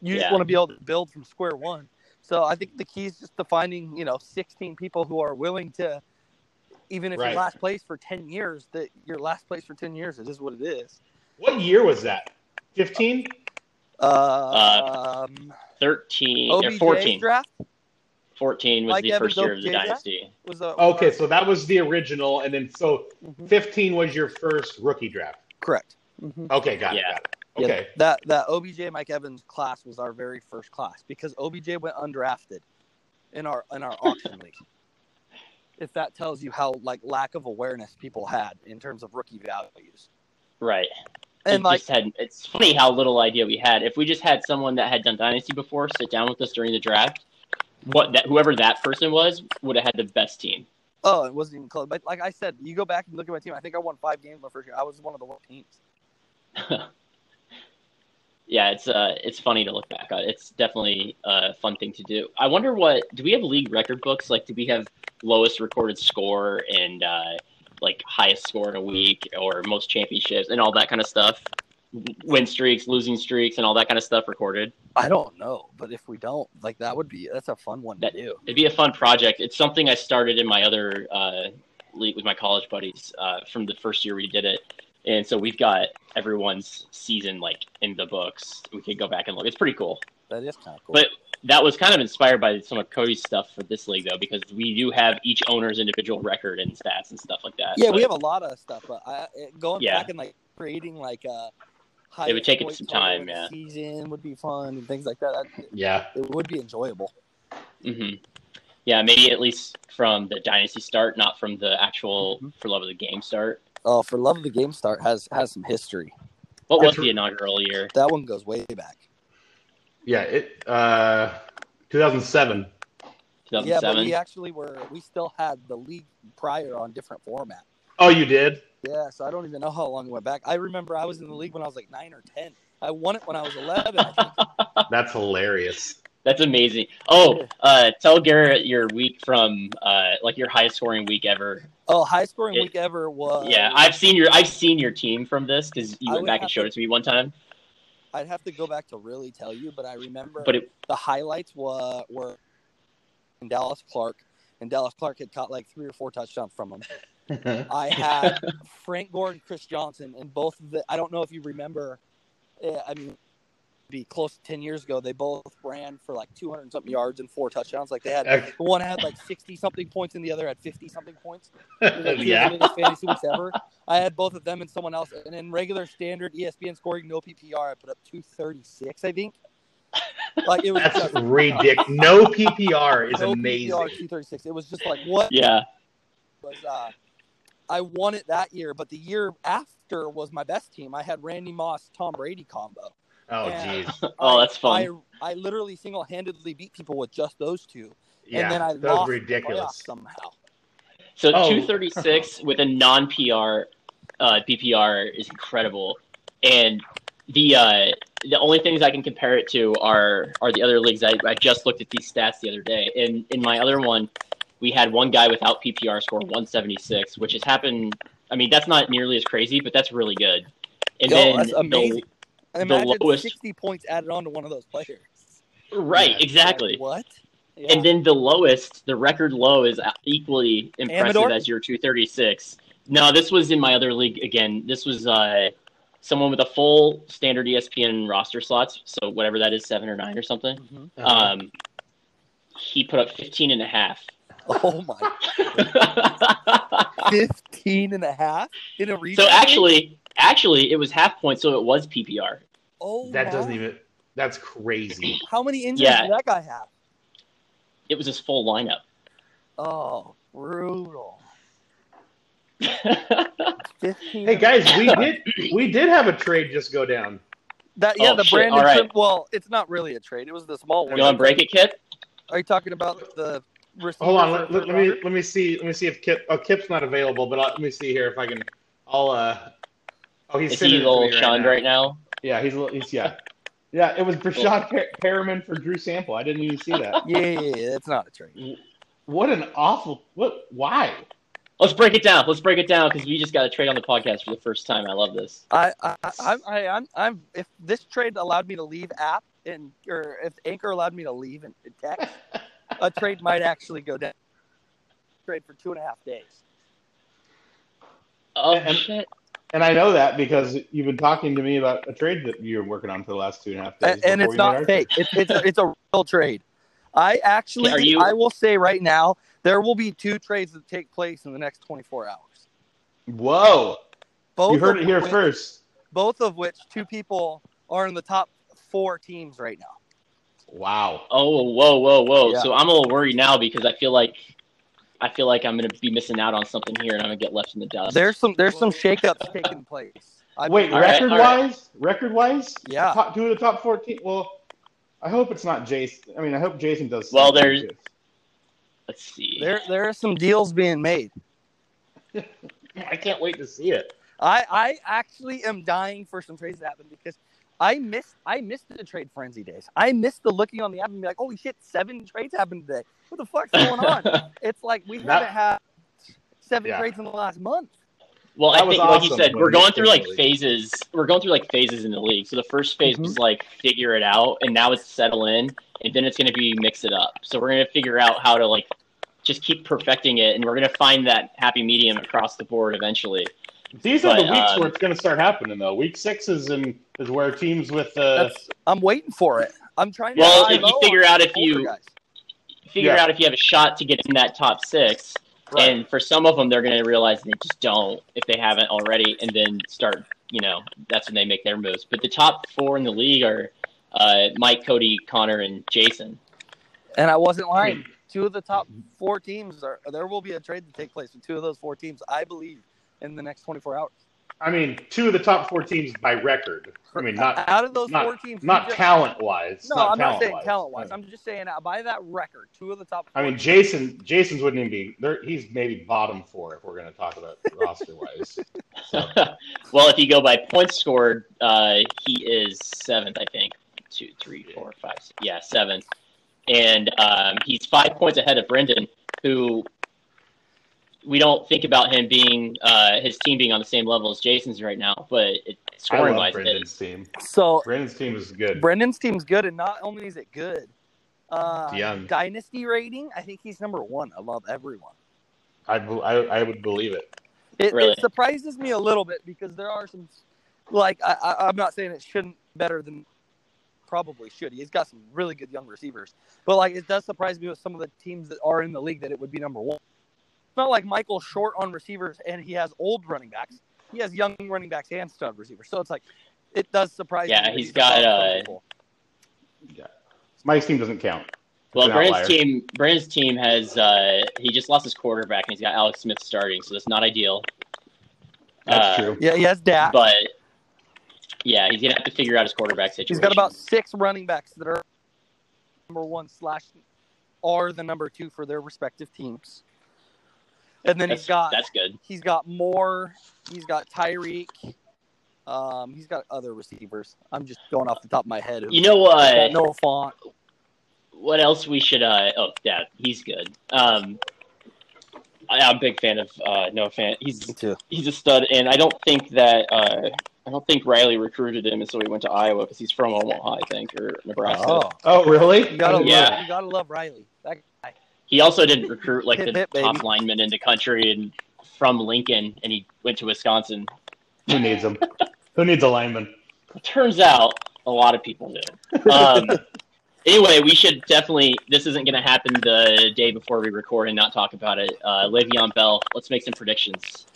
[SPEAKER 1] you just want to be able to build from square one so i think the key is just to finding you know 16 people who are willing to even if
[SPEAKER 3] Right.
[SPEAKER 1] you're last place for 10 years that you're last place for 10 years it is what it is
[SPEAKER 3] What year was that? 15?
[SPEAKER 1] uh, um,
[SPEAKER 2] Thirteen or fourteen.
[SPEAKER 1] draft
[SPEAKER 2] Fourteen was
[SPEAKER 1] Mike
[SPEAKER 2] the
[SPEAKER 1] Evans,
[SPEAKER 2] first year of the dynasty.
[SPEAKER 1] was a
[SPEAKER 3] Okay, so that was the original, and then so
[SPEAKER 1] Mhm.
[SPEAKER 3] 15 was your first rookie draft.
[SPEAKER 1] correct Mhm.
[SPEAKER 3] Okay, got
[SPEAKER 2] Yeah.
[SPEAKER 3] it. Got it.
[SPEAKER 1] Yeah,
[SPEAKER 3] Okay.
[SPEAKER 1] that that OBJ Mike Evans class was our very first class because OBJ went undrafted in our in our auction league. If that tells you how like lack of awareness people had in terms of rookie values.
[SPEAKER 2] Right.
[SPEAKER 1] And
[SPEAKER 2] It
[SPEAKER 1] like
[SPEAKER 2] just had, it's funny how little idea we had. If we just had someone that had done dynasty before sit down with us during the draft, what that whoever that person was would have had the best team.
[SPEAKER 1] oh, it wasn't even close. But like I said, you go back and look at my team. I think I won five games my first year. I was one of the worst teams.
[SPEAKER 2] yeah, it's uh, it's funny to look back on. It's definitely a fun thing to do. I wonder what do we have league record books? Like, do we have lowest recorded score and uh, like highest score in a week, or most championships and all that kind of stuff? Win streaks, losing streaks, and all that kind of stuff recorded.
[SPEAKER 1] I don't know, but if we don't, like that would be that's a fun one
[SPEAKER 2] That-
[SPEAKER 1] to do.
[SPEAKER 2] It'd be a fun project. It's something I started in my other uh, league with my college buddies uh, from the first year we did it, and so we've got everyone's season like in the books. We could go back and look. It's pretty cool.
[SPEAKER 1] That is kind of cool.
[SPEAKER 2] But that was kind of inspired by some of Cody's stuff for this league, though, because we do have each owner's individual record and stats and stuff like that.
[SPEAKER 1] yeah, we have a lot of stuff, but I, going
[SPEAKER 2] Yeah.
[SPEAKER 1] back and like creating like a high
[SPEAKER 2] It would take it some time, yeah.
[SPEAKER 1] Season would be fun and things like that. That-
[SPEAKER 3] Yeah.
[SPEAKER 1] It would be enjoyable.
[SPEAKER 2] Mm-hmm. Yeah, maybe at least from the dynasty start, not from the actual
[SPEAKER 1] Mhm.
[SPEAKER 2] for love of the game start.
[SPEAKER 1] Oh, for love of the game start has has some history.
[SPEAKER 2] What was
[SPEAKER 3] That's-
[SPEAKER 2] the inaugural year?
[SPEAKER 1] That one goes way back.
[SPEAKER 3] Yeah. It. Uh, 2007.
[SPEAKER 1] Yeah, but we actually were we still had the league prior on different format.
[SPEAKER 3] Oh, you did.
[SPEAKER 1] Yeah, so I don't even know how long it went back. I remember I was in the league when I was like nine or ten. I won it when I was eleven. I.
[SPEAKER 3] That's hilarious.
[SPEAKER 2] That's amazing. Oh, uh, tell Garrett your week from uh, like your highest scoring week ever.
[SPEAKER 1] Oh, high scoring
[SPEAKER 2] It-
[SPEAKER 1] week ever was.
[SPEAKER 2] yeah, I've seen your I've seen your team from this because you
[SPEAKER 1] I
[SPEAKER 2] went back and showed
[SPEAKER 1] to-
[SPEAKER 2] it to me one time.
[SPEAKER 1] I'd have to go back to really tell you, but I remember
[SPEAKER 2] But it,
[SPEAKER 1] the highlights were were Dallas Clark, and Dallas Clark had caught like three or four touchdowns from him. I had Frank Gore and Chris Johnson, and both of the. I don't know if you remember. eh, I mean, be close to ten years ago. They both ran for like two hundred something yards and four touchdowns. Like they had
[SPEAKER 3] Ec-
[SPEAKER 1] one had like sixty something points, and the other had fifty something points. Like two of the
[SPEAKER 3] yeah.
[SPEAKER 1] fantasy weeks ever. I had both of them and someone else. And in regular standard ESPN scoring, no PPR, I put up two thirty six. I think. Like it was
[SPEAKER 3] That's
[SPEAKER 1] just
[SPEAKER 3] ridiculous. No PPR is
[SPEAKER 1] no
[SPEAKER 3] amazing.
[SPEAKER 1] PPR two thirty six. It was just like what
[SPEAKER 2] yeah,
[SPEAKER 1] was uh I won it that year, but the year after was my best team. I had Randy Moss, Tom Brady combo.
[SPEAKER 3] Oh,
[SPEAKER 1] Yeah.
[SPEAKER 3] jeez.
[SPEAKER 2] Oh, that's fun.
[SPEAKER 1] I, I literally single handedly beat people with just those two.
[SPEAKER 3] Yeah,
[SPEAKER 1] and then I
[SPEAKER 3] that
[SPEAKER 1] lost
[SPEAKER 3] was ridiculous.
[SPEAKER 1] somehow.
[SPEAKER 2] So
[SPEAKER 3] Oh.
[SPEAKER 2] 236 with a non PR uh, BPR is incredible, and the uh, the only things I can compare it to are are the other leagues. I, I just looked at these stats the other day, and in my other one, we had one guy without PPR score 176, which has happened. I mean, that's not nearly as crazy, but that's really good. And
[SPEAKER 1] Yo,
[SPEAKER 2] then
[SPEAKER 1] that's
[SPEAKER 2] the-
[SPEAKER 1] amazing. Imagine
[SPEAKER 2] lowest-
[SPEAKER 1] sixty points added on to one of those players.
[SPEAKER 2] right,
[SPEAKER 3] Yeah.
[SPEAKER 2] exactly.
[SPEAKER 1] Like, what? Yeah.
[SPEAKER 2] And then the lowest, the record low, is equally impressive
[SPEAKER 1] Amador?
[SPEAKER 2] as your 236. No, this was in my other league again. This was uh, someone with a full standard ESPN roster slots, so whatever that is, seven or nine or something.
[SPEAKER 1] Mhm.
[SPEAKER 3] Uh-huh.
[SPEAKER 2] Um, he put up 15 and a half.
[SPEAKER 1] Oh my, 15 and a half in a region.
[SPEAKER 2] so actually, actually, it was half point, so it was PPR.
[SPEAKER 1] oh
[SPEAKER 3] that
[SPEAKER 1] my.
[SPEAKER 3] doesn't even. That's crazy.
[SPEAKER 1] How many injuries
[SPEAKER 2] Yeah.
[SPEAKER 1] did that guy have?
[SPEAKER 2] It was his full lineup.
[SPEAKER 1] Oh, brutal.
[SPEAKER 3] Hey guys, we did we did have a trade just go down.
[SPEAKER 1] That yeah,
[SPEAKER 2] Oh,
[SPEAKER 1] the
[SPEAKER 2] shit.
[SPEAKER 1] Brandon
[SPEAKER 2] All right.
[SPEAKER 1] Trim- Well, it's not really a trade. It was the small one.
[SPEAKER 2] you want to break it, Kip?
[SPEAKER 1] Are you talking about the receiver?
[SPEAKER 3] Hold on, let, let, let me let me see let me see if Kip oh Kip's not available, but I'll, let me see here if I can. I'll uh. Oh, he's
[SPEAKER 2] Is
[SPEAKER 3] sending
[SPEAKER 2] he a little
[SPEAKER 3] me right
[SPEAKER 2] shunned
[SPEAKER 3] now.
[SPEAKER 2] right now?
[SPEAKER 3] Yeah, he's a little- he's yeah. Yeah, it was Breshad per- Perriman for Drew Sample. I didn't even see that.
[SPEAKER 1] Yeah, yeah, yeah, it's not a trade.
[SPEAKER 3] What an awful what? Why?
[SPEAKER 2] Let's break it down. Let's break it down because we just got a trade on the podcast for the first time. I love this.
[SPEAKER 1] I, I, I, I, I'm, I'm. If this trade allowed me to leave app and, or if Anchor allowed me to leave and and text, a trade might actually go down. Trade for two and a half days.
[SPEAKER 2] Oh
[SPEAKER 3] And-
[SPEAKER 2] shit!
[SPEAKER 3] And I know that because you've been talking to me about a trade that you're working on for the last two and a half days.
[SPEAKER 1] and, and it's not fake. It's it's a, it's a real trade. I actually,
[SPEAKER 2] you-
[SPEAKER 1] I will say right now, there will be two trades that take place in the next 24 hours.
[SPEAKER 3] Whoa!
[SPEAKER 1] Both
[SPEAKER 3] you heard it here
[SPEAKER 1] which,
[SPEAKER 3] first.
[SPEAKER 1] Both of which two people are in the top four teams right now.
[SPEAKER 3] Wow.
[SPEAKER 2] Oh, whoa, whoa, whoa!
[SPEAKER 1] Yeah.
[SPEAKER 2] So I'm a little worried now because I feel like I feel like I'm going to be missing out on something here, and I'm going to get left in the dust.
[SPEAKER 1] There's some there's some shakeups taking place. I
[SPEAKER 3] Wait,
[SPEAKER 2] All right,
[SPEAKER 3] record
[SPEAKER 2] all right.
[SPEAKER 3] wise, record wise,
[SPEAKER 1] Yeah.
[SPEAKER 3] top, two of the top fourteen. Well, I hope it's not Jason. I mean, I hope Jason does.
[SPEAKER 2] Well, there's-
[SPEAKER 3] too.
[SPEAKER 2] Let's see.
[SPEAKER 1] There there are some deals being made.
[SPEAKER 3] I can't wait to see it.
[SPEAKER 1] I I actually am dying for some trades to happen because I missed I missed the trade frenzy days. I missed the looking on the app and be like, holy shit, seven trades happened today. What the fuck's going on? it's like we
[SPEAKER 3] That-
[SPEAKER 1] haven't had seven
[SPEAKER 3] Yeah.
[SPEAKER 1] trades in the last month.
[SPEAKER 2] Well,
[SPEAKER 3] That
[SPEAKER 2] I
[SPEAKER 3] was
[SPEAKER 2] think, like you said, we're going through like phases. We're going through like phases in the league. So the first phase
[SPEAKER 1] Mhm.
[SPEAKER 2] was like figure it out, and now it's settle in, and then it's going to be mix it up. So we're going to figure out how to like just keep perfecting it, and we're going to find that happy medium across the board eventually.
[SPEAKER 3] These are the weeks
[SPEAKER 2] um,
[SPEAKER 3] where it's going to start happening, though. Week six is in is where teams with uh,
[SPEAKER 1] I'm waiting for it. I'm trying to
[SPEAKER 2] Well,
[SPEAKER 1] buy
[SPEAKER 2] if you figure out if you-
[SPEAKER 1] guys.
[SPEAKER 2] Figure
[SPEAKER 3] Yeah.
[SPEAKER 2] out if you have a shot to get in that top six,
[SPEAKER 1] Right.
[SPEAKER 2] and for some of them, they're going to realize they just don't if they haven't already, and then start. You know, that's when they make their moves. But the top four in the league are uh, Mike, Cody, Connor, and Jason.
[SPEAKER 1] And I wasn't lying. Two of the top four teams are there will be a trade to take place with two of those four teams, I believe, in the next 24 hours.
[SPEAKER 3] I mean, two of the top four teams by record. I mean, not
[SPEAKER 1] out of those
[SPEAKER 3] not-
[SPEAKER 1] four teams,
[SPEAKER 3] not
[SPEAKER 1] just-
[SPEAKER 3] talent wise.
[SPEAKER 1] No, I'm not saying talent wise. I'm just saying uh, by that record, two of the top.
[SPEAKER 3] I mean, Jason. Jason's wouldn't even be there. He's maybe bottom four if we're going to talk about roster wise. So,
[SPEAKER 2] well, if you go by points scored, uh, he is seventh, I think. Two, three, four, five. six- Yeah, seventh. And um, he's five points ahead of Brendan, who we don't think about him being uh, his team being on the same level as Jason's right now, but it,
[SPEAKER 3] I
[SPEAKER 2] scoring
[SPEAKER 3] love
[SPEAKER 2] wise,
[SPEAKER 3] Brendan's
[SPEAKER 2] is.
[SPEAKER 3] team.
[SPEAKER 1] so
[SPEAKER 3] Brendan's team is good.
[SPEAKER 1] Brendan's team's good, and not only is it good, uh,
[SPEAKER 3] Young.
[SPEAKER 1] dynasty rating, I think he's number one above everyone.
[SPEAKER 3] I, bel- I I would believe it.
[SPEAKER 1] It,
[SPEAKER 2] Really?
[SPEAKER 1] it surprises me a little bit because there are some, like I, I, I'm not saying it shouldn't better than probably should. He's got some really good young receivers, but like it does surprise me with some of the teams that are in the league that it would be number one. It's not like Michael's short on receivers and he has old running backs. He has young running backs and stud receivers, so it's like it does surprise me.
[SPEAKER 2] Yeah,
[SPEAKER 1] that
[SPEAKER 2] he's got,
[SPEAKER 1] above some
[SPEAKER 2] uh.
[SPEAKER 3] Yeah. Mike's team doesn't count.
[SPEAKER 2] Well,
[SPEAKER 3] an
[SPEAKER 2] Brandon's
[SPEAKER 3] outlier.
[SPEAKER 2] team, Brandon's team has uh, he just lost his quarterback, and he's got Alex Smith starting, so that's not ideal.
[SPEAKER 3] That's
[SPEAKER 2] Uh,
[SPEAKER 3] true.
[SPEAKER 1] yeah, he has Dak.
[SPEAKER 2] But yeah, he's gonna have to figure out his quarterback situation.
[SPEAKER 1] He's got about six running backs that are number one slash are the number two for their respective teams. And then
[SPEAKER 2] that's,
[SPEAKER 1] he's got
[SPEAKER 2] that's good.
[SPEAKER 1] he's got Moore, he's got Tyreek, um, he's got other receivers. I'm just going off the top of my head.
[SPEAKER 2] You know what?
[SPEAKER 1] no font.
[SPEAKER 2] What else we should? Uh, oh, yeah, he's good. Um, I, I'm a big fan of uh, Noah Fant. He's
[SPEAKER 1] too.
[SPEAKER 2] he's a stud, and I don't think that uh, I don't think Riley recruited him, and so he went to Iowa because he's from Omaha, I think, or Nebraska.
[SPEAKER 1] Oh,
[SPEAKER 3] Oh, really?
[SPEAKER 1] you gotta
[SPEAKER 2] Yeah.
[SPEAKER 1] love, you gotta love Riley. That guy.
[SPEAKER 2] He also didn't recruit like
[SPEAKER 1] Hit
[SPEAKER 2] the
[SPEAKER 1] bit, baby.
[SPEAKER 2] top lineman in the country, and from Lincoln, and he went to Wisconsin.
[SPEAKER 3] Who needs him? Who needs a lineman?
[SPEAKER 2] Turns out a lot of people do. Um, anyway, we should definitely. This isn't going to happen the day before we record and not talk about it. Uh, Le'Veon Bell. Let's make some predictions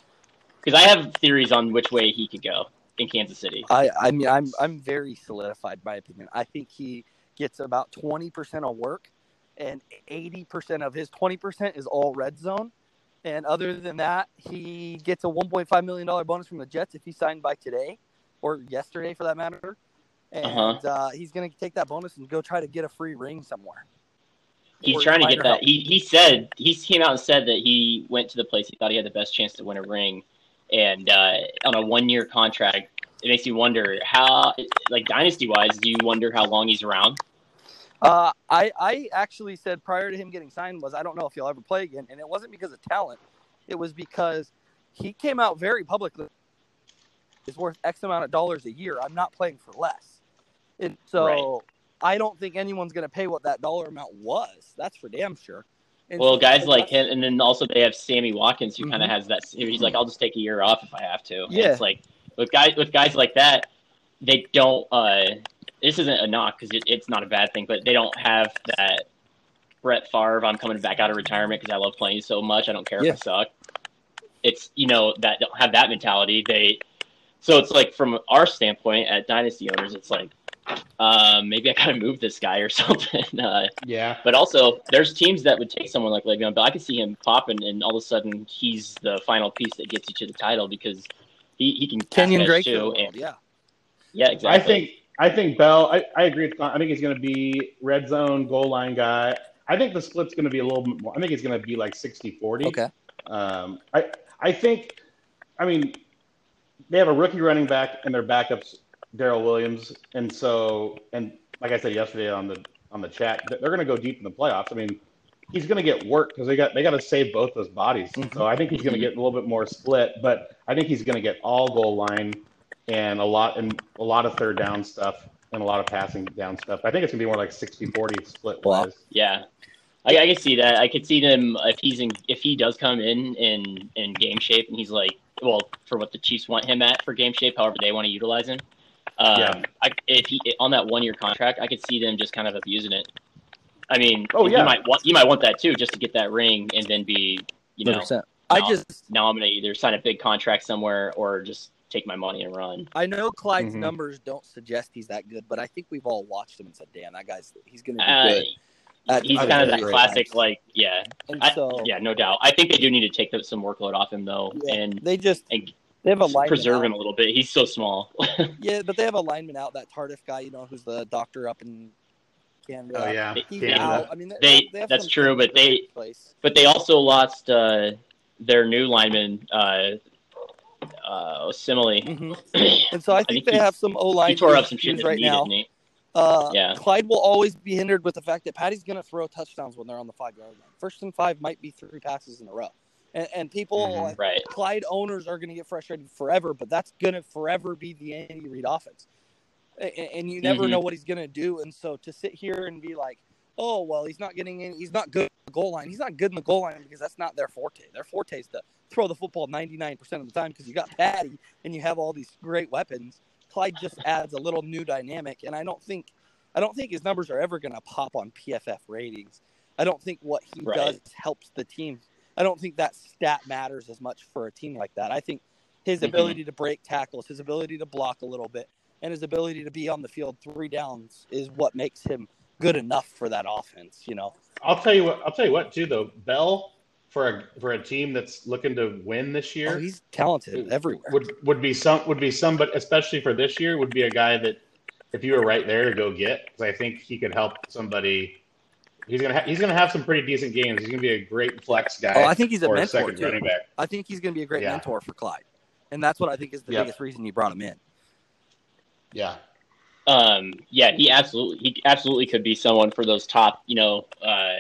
[SPEAKER 2] because I have theories on which way he could go in Kansas City.
[SPEAKER 1] I, I mean, I'm I'm very solidified. My opinion. I think he gets about 20 percent of work, and 80 percent of his 20 percent is all red zone. And other than that, he gets a 1.5 million dollar bonus from the Jets if he signed by today, or yesterday for that matter. And
[SPEAKER 2] Uh-huh.
[SPEAKER 1] uh, he's going to take that bonus and go try to get a free ring somewhere.
[SPEAKER 2] He's trying to get that.
[SPEAKER 1] help.
[SPEAKER 2] He he said he came out and said that he went to the place he thought he had the best chance to win a ring, and uh, on a one year contract. It makes you wonder how, like dynasty wise, do you wonder how long he's around?
[SPEAKER 1] Uh, I I actually said prior to him getting signed was I don't know if he'll ever play again, and it wasn't because of talent. It was because he came out very publicly. Is worth X amount of dollars a year. I'm not playing for less, and so
[SPEAKER 2] Right.
[SPEAKER 1] I don't think anyone's going to pay what that dollar amount was. That's for damn sure. And
[SPEAKER 2] Well,
[SPEAKER 1] so-
[SPEAKER 2] guys like him, and then also they have Sammy Watkins, who kind
[SPEAKER 1] Mhm.
[SPEAKER 2] of has that. He's like, I'll just take a year off if I have to. And
[SPEAKER 1] Yeah.
[SPEAKER 2] it's like with guys with guys like that, they don't. uh This isn't a knock because it, it's not a bad thing, but they don't have that Brett Favre. I'm coming back out of retirement because I love playing so much. I don't care
[SPEAKER 1] Yeah.
[SPEAKER 2] if I suck. It's you know that don't have that mentality. They so it's like from our standpoint at dynasty owners, it's like um, maybe I gotta move this guy or something. Uh,
[SPEAKER 3] Yeah.
[SPEAKER 2] but also, there's teams that would take someone like Le'Veon Bell. I could see him popping, and all of a sudden, he's the final piece that gets you to the title because he, he can
[SPEAKER 1] Kenyon
[SPEAKER 2] catch
[SPEAKER 1] Drake,
[SPEAKER 2] too.
[SPEAKER 1] too.
[SPEAKER 2] And,
[SPEAKER 1] yeah,
[SPEAKER 2] yeah, exactly.
[SPEAKER 3] I think I think Bell. I, I agree. With, I think he's going to be red zone goal line guy. I think the split's going to be a little bit more. I think it's going to be like 60-40.
[SPEAKER 1] okay.
[SPEAKER 3] Um, I I think. I mean, they have a rookie running back, and their backups Darrel Williams, and so and like I said yesterday on the on the chat, they're going to go deep in the playoffs. I mean, he's going to get work because they got they got to save both those bodies.
[SPEAKER 1] Mhm.
[SPEAKER 3] So I think he's going to get a little bit more split, but I think he's going to get all goal line and a lot and a lot of third down stuff and a lot of passing down stuff. I think it's going to be more like 60-40 split
[SPEAKER 1] Wow.
[SPEAKER 2] Yeah, I, I can see that. I could see them if he's in if he does come in in in game shape and he's like, well, for what the Chiefs want him at for game shape, however they want to utilize him. Um,
[SPEAKER 3] Yeah.
[SPEAKER 2] I, if he on that one year contract, I could see them just kind of abusing it. I mean,
[SPEAKER 3] Oh,
[SPEAKER 2] you
[SPEAKER 3] yeah.
[SPEAKER 2] might want you might want that too, just to get that ring and then be, you know,
[SPEAKER 1] 100%. I just
[SPEAKER 2] now I'm gonna either sign a big contract somewhere or just take my money and run.
[SPEAKER 1] I know Clyde's
[SPEAKER 3] Mhm.
[SPEAKER 1] numbers don't suggest he's that good, but I think we've all watched him and said, "Damn, that guy's he's going to be
[SPEAKER 2] Uh,
[SPEAKER 1] good." at-
[SPEAKER 2] he's kind of that classic,
[SPEAKER 1] great.
[SPEAKER 2] like, yeah,
[SPEAKER 1] And
[SPEAKER 2] I,
[SPEAKER 1] so
[SPEAKER 2] yeah, no doubt. I think they do need to take some workload off him though,
[SPEAKER 1] yeah,
[SPEAKER 2] and
[SPEAKER 1] they just
[SPEAKER 2] and
[SPEAKER 1] they have a lineman
[SPEAKER 2] preserve
[SPEAKER 1] out.
[SPEAKER 2] him a little bit. He's so small.
[SPEAKER 1] Yeah, but they have a lineman out. That Tardif guy, you know, who's the doctor up in Canada.
[SPEAKER 3] Oh yeah,
[SPEAKER 1] He's
[SPEAKER 2] Yeah.
[SPEAKER 1] out. I mean,
[SPEAKER 2] They-
[SPEAKER 1] have
[SPEAKER 2] that's true, but they-
[SPEAKER 1] place.
[SPEAKER 2] but they also lost uh, their new lineman, uh, uh, Osemele.
[SPEAKER 1] Mhm. And so I think,
[SPEAKER 2] think
[SPEAKER 1] they
[SPEAKER 2] he-
[SPEAKER 1] have some O line
[SPEAKER 2] tore up some shit
[SPEAKER 1] issues right now.
[SPEAKER 2] didn't?
[SPEAKER 1] Uh,
[SPEAKER 2] Yeah.
[SPEAKER 1] Clyde will always be hindered with the fact that Patty's going to throw touchdowns when they're on the five yard line. First and five might be three passes in a row, and, and people
[SPEAKER 3] Mhm.
[SPEAKER 1] like
[SPEAKER 2] Right.
[SPEAKER 1] Clyde owners are going to get frustrated forever, but that's going to forever be the Andy Reid offense. A- a- And, you never
[SPEAKER 2] Mhm.
[SPEAKER 1] know what he's going to do. And so to sit here and be like, oh, well, he's not getting in, he's not good at the goal line. He's not good in the goal line because that's not their forte. Their forte is to throw the football 99% of the time because you got Patty and you have all these great weapons. Clyde just adds a little new dynamic. And I don't think, I don't think his numbers are ever going to pop on PFF ratings. I don't think what he
[SPEAKER 2] Right.
[SPEAKER 1] does helps the team I don't think that stat matters as much for a team like that. I think his
[SPEAKER 2] Mhm.
[SPEAKER 1] ability to break tackles, his ability to block a little bit, and his ability to be on the field three downs is what makes him good enough for that offense. You know,
[SPEAKER 3] I'll tell you what. I'll tell you what too, though. Bell for a for a team that's looking to win this year
[SPEAKER 1] oh, he's talented everywhere.
[SPEAKER 3] would would be some would be some, but especially for this year, would be a guy that if you were right there to go get, because I think he could help somebody. He's gonna ha- he's gonna have some pretty decent games. He's gonna be a great flex guy.
[SPEAKER 1] Oh, I think he's a
[SPEAKER 3] or
[SPEAKER 1] mentor
[SPEAKER 3] second
[SPEAKER 1] too.
[SPEAKER 3] running back.
[SPEAKER 1] I think he's to be a great
[SPEAKER 3] Yeah.
[SPEAKER 1] mentor for Clyde, and that's what I think is the biggest reason you brought him in.
[SPEAKER 3] Yeah,
[SPEAKER 2] Um, yeah, he absolutely he absolutely could be someone for those top. You know, uh,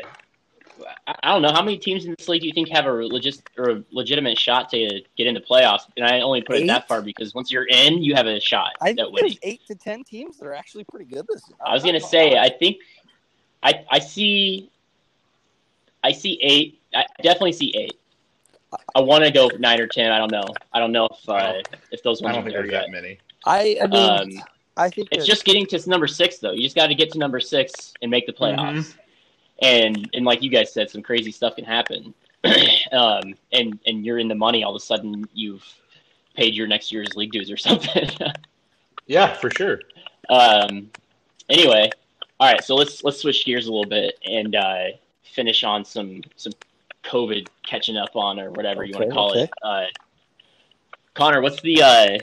[SPEAKER 2] I, I don't know how many teams in this league do you think have a legit or a legitimate shot to get into playoffs? And I only put it that far because once you're in, you have a shot
[SPEAKER 1] I think
[SPEAKER 2] winning.
[SPEAKER 1] there's eight to ten teams that are actually pretty good this year.
[SPEAKER 2] I was gonna say, I think, I I see, I see eight. I definitely see eight. I want to go nine or ten. I don't know. I don't know if
[SPEAKER 3] I
[SPEAKER 2] uh, if those
[SPEAKER 3] I
[SPEAKER 2] ones
[SPEAKER 3] don't
[SPEAKER 2] are
[SPEAKER 3] think
[SPEAKER 2] there
[SPEAKER 3] there's
[SPEAKER 2] yet.
[SPEAKER 3] that many.
[SPEAKER 1] I, I mean,
[SPEAKER 2] Um,
[SPEAKER 1] I think
[SPEAKER 2] It's just getting to number six though. You just got to get to number six and make the playoffs. And and like you guys said, some crazy stuff can happen. um, and and you're in the money. All of a sudden, you've paid your next year's league dues or something.
[SPEAKER 3] Yeah, for sure.
[SPEAKER 2] Um, anyway, all right. So let's let's switch gears a little bit and uh, finish on some some COVID catching up on or whatever you want to call
[SPEAKER 1] okay.
[SPEAKER 2] it. Uh, Connor, what's the? Uh,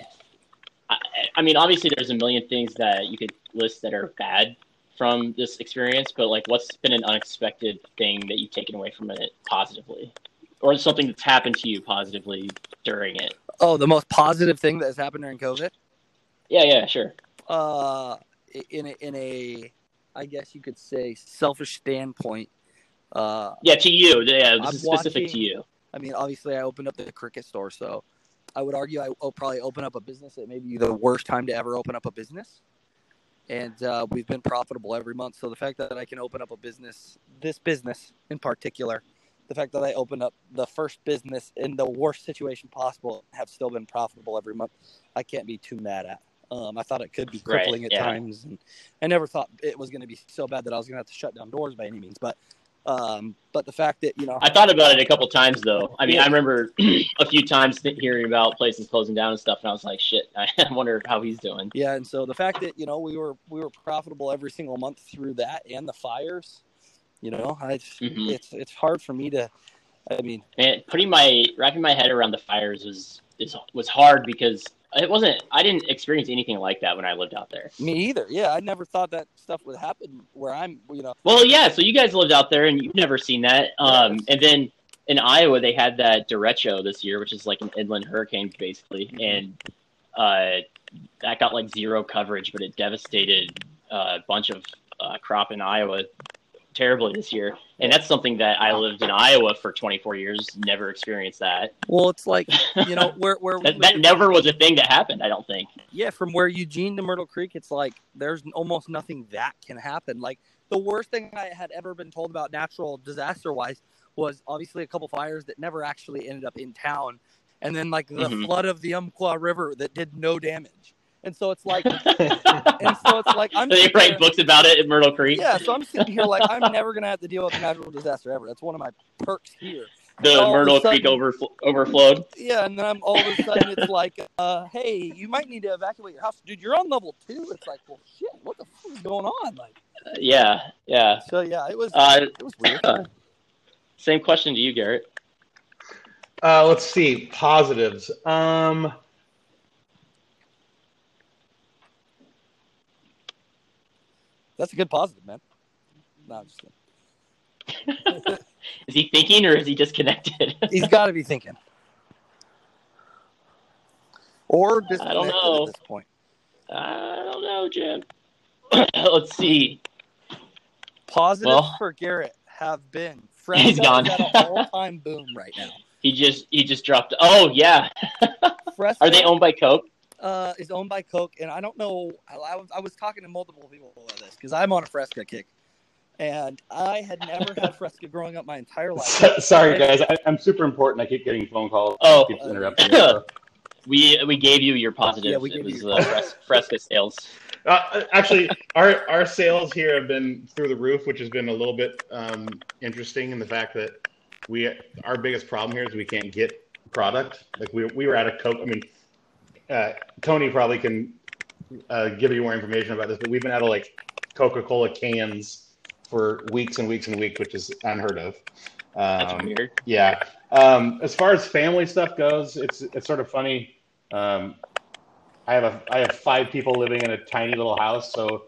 [SPEAKER 2] I, mean, obviously, there's a million things that you could list that are bad from this experience, but like, what's been an unexpected thing that you've taken away from it positively, or something that's happened to you positively during it?
[SPEAKER 1] oh, the most positive thing that has happened during COVID.
[SPEAKER 2] Yeah, yeah, sure.
[SPEAKER 1] uh in a, in a I guess you could say selfish standpoint. Uh,
[SPEAKER 2] Yeah, to you. Yeah, this
[SPEAKER 1] I'm
[SPEAKER 2] is specific
[SPEAKER 1] watching-
[SPEAKER 2] to you.
[SPEAKER 1] I mean, obviously, I opened up the cricket store, so I would argue I will probably open up a business at maybe the worst time to ever open up a business. And uh, we've been profitable every month. So the fact that I can open up a business, this business in particular, the fact that I opened up the first business in the worst situation possible, have still been profitable every month, I can't be too mad at. Um, I thought it could be
[SPEAKER 2] Right,
[SPEAKER 1] crippling at
[SPEAKER 2] yeah.
[SPEAKER 1] times, and I never thought it was going to be so bad that I was going to have to shut down doors by any means. But, um, but the fact that you know,
[SPEAKER 2] I thought about it a couple times though. I mean,
[SPEAKER 1] Yeah.
[SPEAKER 2] I remember a few times hearing about places closing down and stuff, and I was like, "Shit!" I wonder how he's doing.
[SPEAKER 1] Yeah, and so the fact that you know we were we were profitable every single month through that and the fires, you know, I
[SPEAKER 2] Mhm.
[SPEAKER 1] it's it's hard for me to. I mean,
[SPEAKER 2] And putting my wrapping my head around the fires was is was hard because it wasn't. I didn't experience anything like that when I lived out there.
[SPEAKER 1] me either. Yeah, I never thought that stuff would happen where I'm. You know,
[SPEAKER 2] Well, yeah. So you guys lived out there, and you've never seen that. Um, and then in Iowa, they had that derecho this year, which is like an inland hurricane, basically. And uh, that got like zero coverage, but it devastated uh, a bunch of uh, crop in Iowa terribly this year. And that's something that I lived in Iowa for 24 years, never experienced that.
[SPEAKER 1] Well, it's like you know where where
[SPEAKER 2] That, that never was a thing that happened. I don't think.
[SPEAKER 1] yeah, from where Eugene to Myrtle Creek, it's like there's almost nothing that can happen. Like the worst thing I had ever been told about natural disaster wise was obviously a couple fires that never actually ended up in town, and then like the
[SPEAKER 2] Mhm.
[SPEAKER 1] flood of the Umpqua River that did no damage. And so it's like, and so it's like I'm
[SPEAKER 2] They write
[SPEAKER 1] here-
[SPEAKER 2] books about it in Myrtle Creek.
[SPEAKER 1] Yeah, so I'm sitting here like I'm never gonna have to deal with a natural disaster ever. That's one of my perks here.
[SPEAKER 2] The
[SPEAKER 1] all of a
[SPEAKER 2] Myrtle
[SPEAKER 1] sudden-
[SPEAKER 2] Creek overfl- overflowed.
[SPEAKER 1] Yeah, and then I'm all of a sudden it's like, uh, hey, you might need to evacuate your house, dude. You're on level two. It's like, well, shit, what the fuck is going on? Like,
[SPEAKER 2] Uh, yeah, yeah.
[SPEAKER 1] so yeah, it was
[SPEAKER 2] Uh,
[SPEAKER 1] it was weird.
[SPEAKER 2] same question to you, Garrett.
[SPEAKER 3] Uh, let's see positives. Um,
[SPEAKER 1] That's a good positive, man. No, I'm just kidding.
[SPEAKER 2] Is he thinking or is he disconnected?
[SPEAKER 1] He's got to be thinking, or
[SPEAKER 2] I don't know.
[SPEAKER 1] at this point.
[SPEAKER 2] I don't know, Jim. Let's see.
[SPEAKER 1] Positives
[SPEAKER 2] Well-
[SPEAKER 1] for Garrett have been
[SPEAKER 2] He's
[SPEAKER 1] Fresca
[SPEAKER 2] gone.
[SPEAKER 1] at an all-time boom right now.
[SPEAKER 2] He just he just dropped. Oh yeah. Are they owned by Coke?
[SPEAKER 1] Uh, is owned by Coke, and I don't know. I, I was I was talking to multiple people about this because I'm on a Fresca kick, and I had never had Fresca growing up my entire life.
[SPEAKER 3] so- sorry guys, I, I'm super important. I keep getting phone calls.
[SPEAKER 2] Oh.
[SPEAKER 3] keeps interrupting. me, so.
[SPEAKER 2] We we gave you your positive.
[SPEAKER 1] Yeah, we
[SPEAKER 2] it
[SPEAKER 1] gave
[SPEAKER 2] was
[SPEAKER 1] you-
[SPEAKER 2] uh, Fres- Fresca sales.
[SPEAKER 3] Uh, actually, our our sales here have been through the roof, which has been a little bit um, interesting in the fact that we our biggest problem here is we can't get product. Like we we were at a Coke. I mean, uh, Tony probably can uh, give you more information about this, but we've been out of like Coca Cola cans for weeks and weeks and weeks, which is unheard of.
[SPEAKER 2] That's
[SPEAKER 3] Um,
[SPEAKER 2] weird.
[SPEAKER 3] yeah. Um, as far as family stuff goes, it's it's sort of funny. Um, I have a I have five people living in a tiny little house, so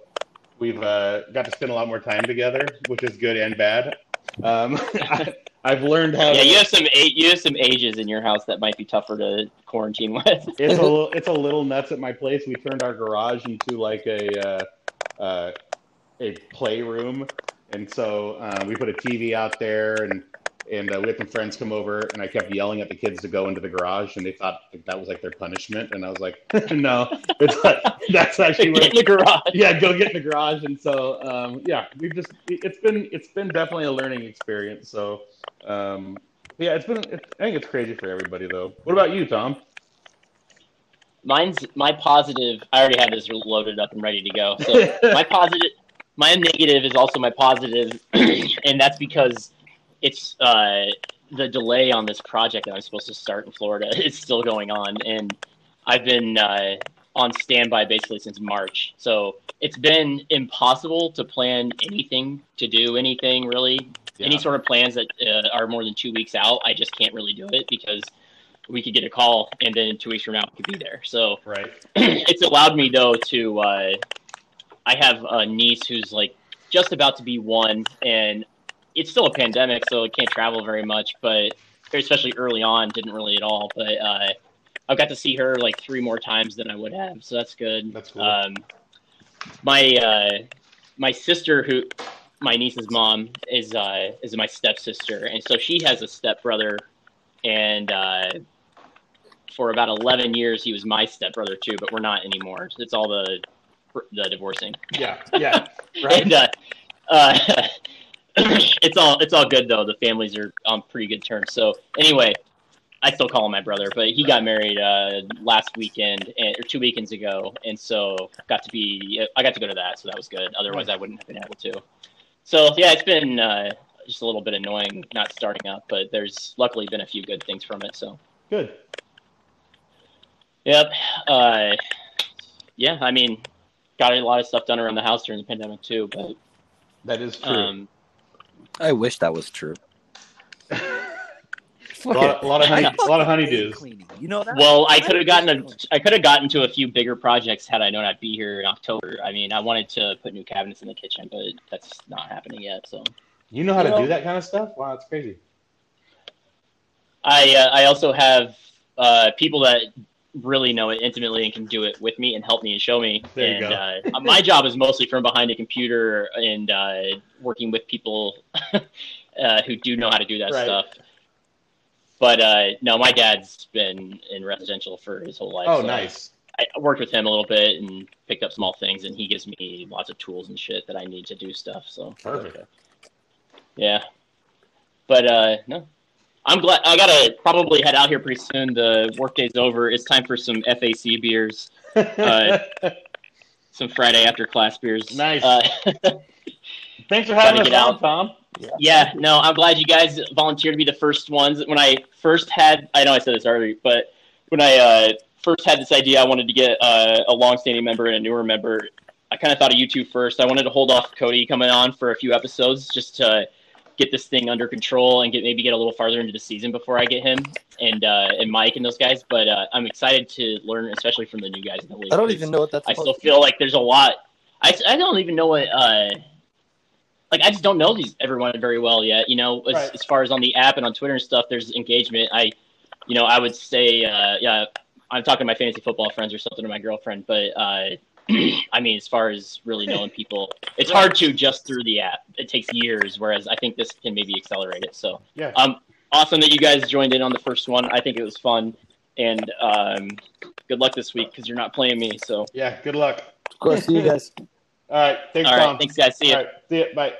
[SPEAKER 3] we've uh, got to spend a lot more time together, which is good and bad. Um, I, I've learned how.
[SPEAKER 2] Yeah,
[SPEAKER 3] to-
[SPEAKER 2] you have some you have some ages in your house that might be tougher to quarantine with.
[SPEAKER 3] it's a little it's a little nuts at my place. We turned our garage into like a uh, uh, a playroom, and so uh, we put a TV out there, and and uh, we had some friends come over, and I kept yelling at the kids to go into the garage, and they thought like, that was like their punishment, and I was like, no, it's like, that's actually where.
[SPEAKER 2] in the garage.
[SPEAKER 3] Yeah, go get in the garage, and so um, yeah, we've just it's been it's been definitely a learning experience. So um, yeah, it's been it, I think it's crazy for everybody though. What about you, Tom?
[SPEAKER 2] Mine's my positive. I already have this loaded up and ready to go. So my positive, my negative is also my positive, and that's because it's uh, the delay on this project that I'm supposed to start in Florida is still going on, and I've been uh, on standby basically since March. So it's been impossible to plan anything, to do anything really. Any sort of plans that uh, are more than two weeks out, I just can't really do it because we could get a call, and then two weeks from now we could be there. So
[SPEAKER 3] Right.
[SPEAKER 2] it's allowed me though to uh, I have a niece who's like just about to be one, and it's still a pandemic, so it can't travel very much. But especially early on, didn't really at all. But uh, I've got to see her like three more times than I would have, so that's good.
[SPEAKER 3] That's cool.
[SPEAKER 2] Um, my uh, my sister, who my niece's mom is uh, is my stepsister, and so she has a stepbrother, and uh, for about eleven years he was my stepbrother too, but we're not anymore. It's all the the divorcing,
[SPEAKER 3] Yeah. Yeah. Right.
[SPEAKER 2] and uh, uh, it's all it's all good though. The families are on pretty good terms. So anyway, I still call him my brother, but he got married uh, last weekend and, or two weekends ago, and so got to be I got to go to that, so that was good. Otherwise, I wouldn't have been able to. So yeah, it's been uh, just a little bit annoying not starting up, but there's luckily been a few good things from it. So
[SPEAKER 3] Good.
[SPEAKER 2] yep, uh, yeah. I mean, got a lot of stuff done around the house during the pandemic too, but
[SPEAKER 3] That is true.
[SPEAKER 2] um,
[SPEAKER 1] I wish that was true.
[SPEAKER 3] a, lot, a lot of honey, a lot of honeydews.
[SPEAKER 1] Cleaning, you know that.
[SPEAKER 2] Well, I could have gotten a, I could have gotten to a few bigger projects had I known I'd be here in October. I mean, I wanted to put new cabinets in the kitchen, but that's not happening yet. So
[SPEAKER 3] You know how
[SPEAKER 1] You
[SPEAKER 3] to
[SPEAKER 1] know-
[SPEAKER 3] do that kind of stuff? Wow, that's crazy.
[SPEAKER 2] I uh, I also have uh, people that really know it intimately and can do it with me and help me and show me.
[SPEAKER 3] There you
[SPEAKER 2] and uh, my job is mostly from behind a computer and uh, working with people uh, who do know how to do that
[SPEAKER 3] Right.
[SPEAKER 2] stuff. But uh, no, my dad's been in residential for his whole life.
[SPEAKER 3] Oh,
[SPEAKER 2] so
[SPEAKER 3] nice.
[SPEAKER 2] I worked with him a little bit and picked up small things, and he gives me lots of tools and shit that I need to do stuff. So
[SPEAKER 3] Perfect.
[SPEAKER 2] yeah, but uh, no, I'm glad. I gotta probably head out here pretty soon. The workday's over. It's time for some FAC beers, Uh, some Friday after class beers.
[SPEAKER 3] Nice.
[SPEAKER 2] Uh,
[SPEAKER 3] Thanks for having us on,
[SPEAKER 2] out.
[SPEAKER 3] Tom.
[SPEAKER 2] yeah, no, I'm glad you guys volunteered to be the first ones. When I first had, I know I said this earlier, but when I uh, first had this idea, I wanted to get uh, a long-standing member and a newer member. I kind of thought of you two first. I wanted to hold off Cody coming on for a few episodes just to get this thing under control and get maybe get a little farther into the season before I get him and uh, and Mike and those guys. But uh, I'm excited to learn, especially from the new guys in the league.
[SPEAKER 1] I don't even know what that's.
[SPEAKER 2] I still feel like there's a lot. I, I don't even know what uh, like I just don't know these everyone very well yet. You know, as,
[SPEAKER 3] Right.
[SPEAKER 2] as far as on the app and on Twitter and stuff, there's engagement. I, you know, I would say, uh, yeah, I'm talking to my fantasy football friends or something to my girlfriend, but uh, I mean, as far as really knowing people, it's hard to just through the app. It takes years, whereas I think this can maybe accelerate it. So,
[SPEAKER 3] Yeah.
[SPEAKER 2] um, awesome that you guys joined in on the first one. I think it was fun, and um, good luck this week because you're not playing me. So,
[SPEAKER 3] Yeah. Good luck.
[SPEAKER 1] Of course, see you guys.
[SPEAKER 3] All right. Thanks,
[SPEAKER 2] all right,
[SPEAKER 3] Tom.
[SPEAKER 2] thanks guys. See you.
[SPEAKER 3] All right. See you. Bye.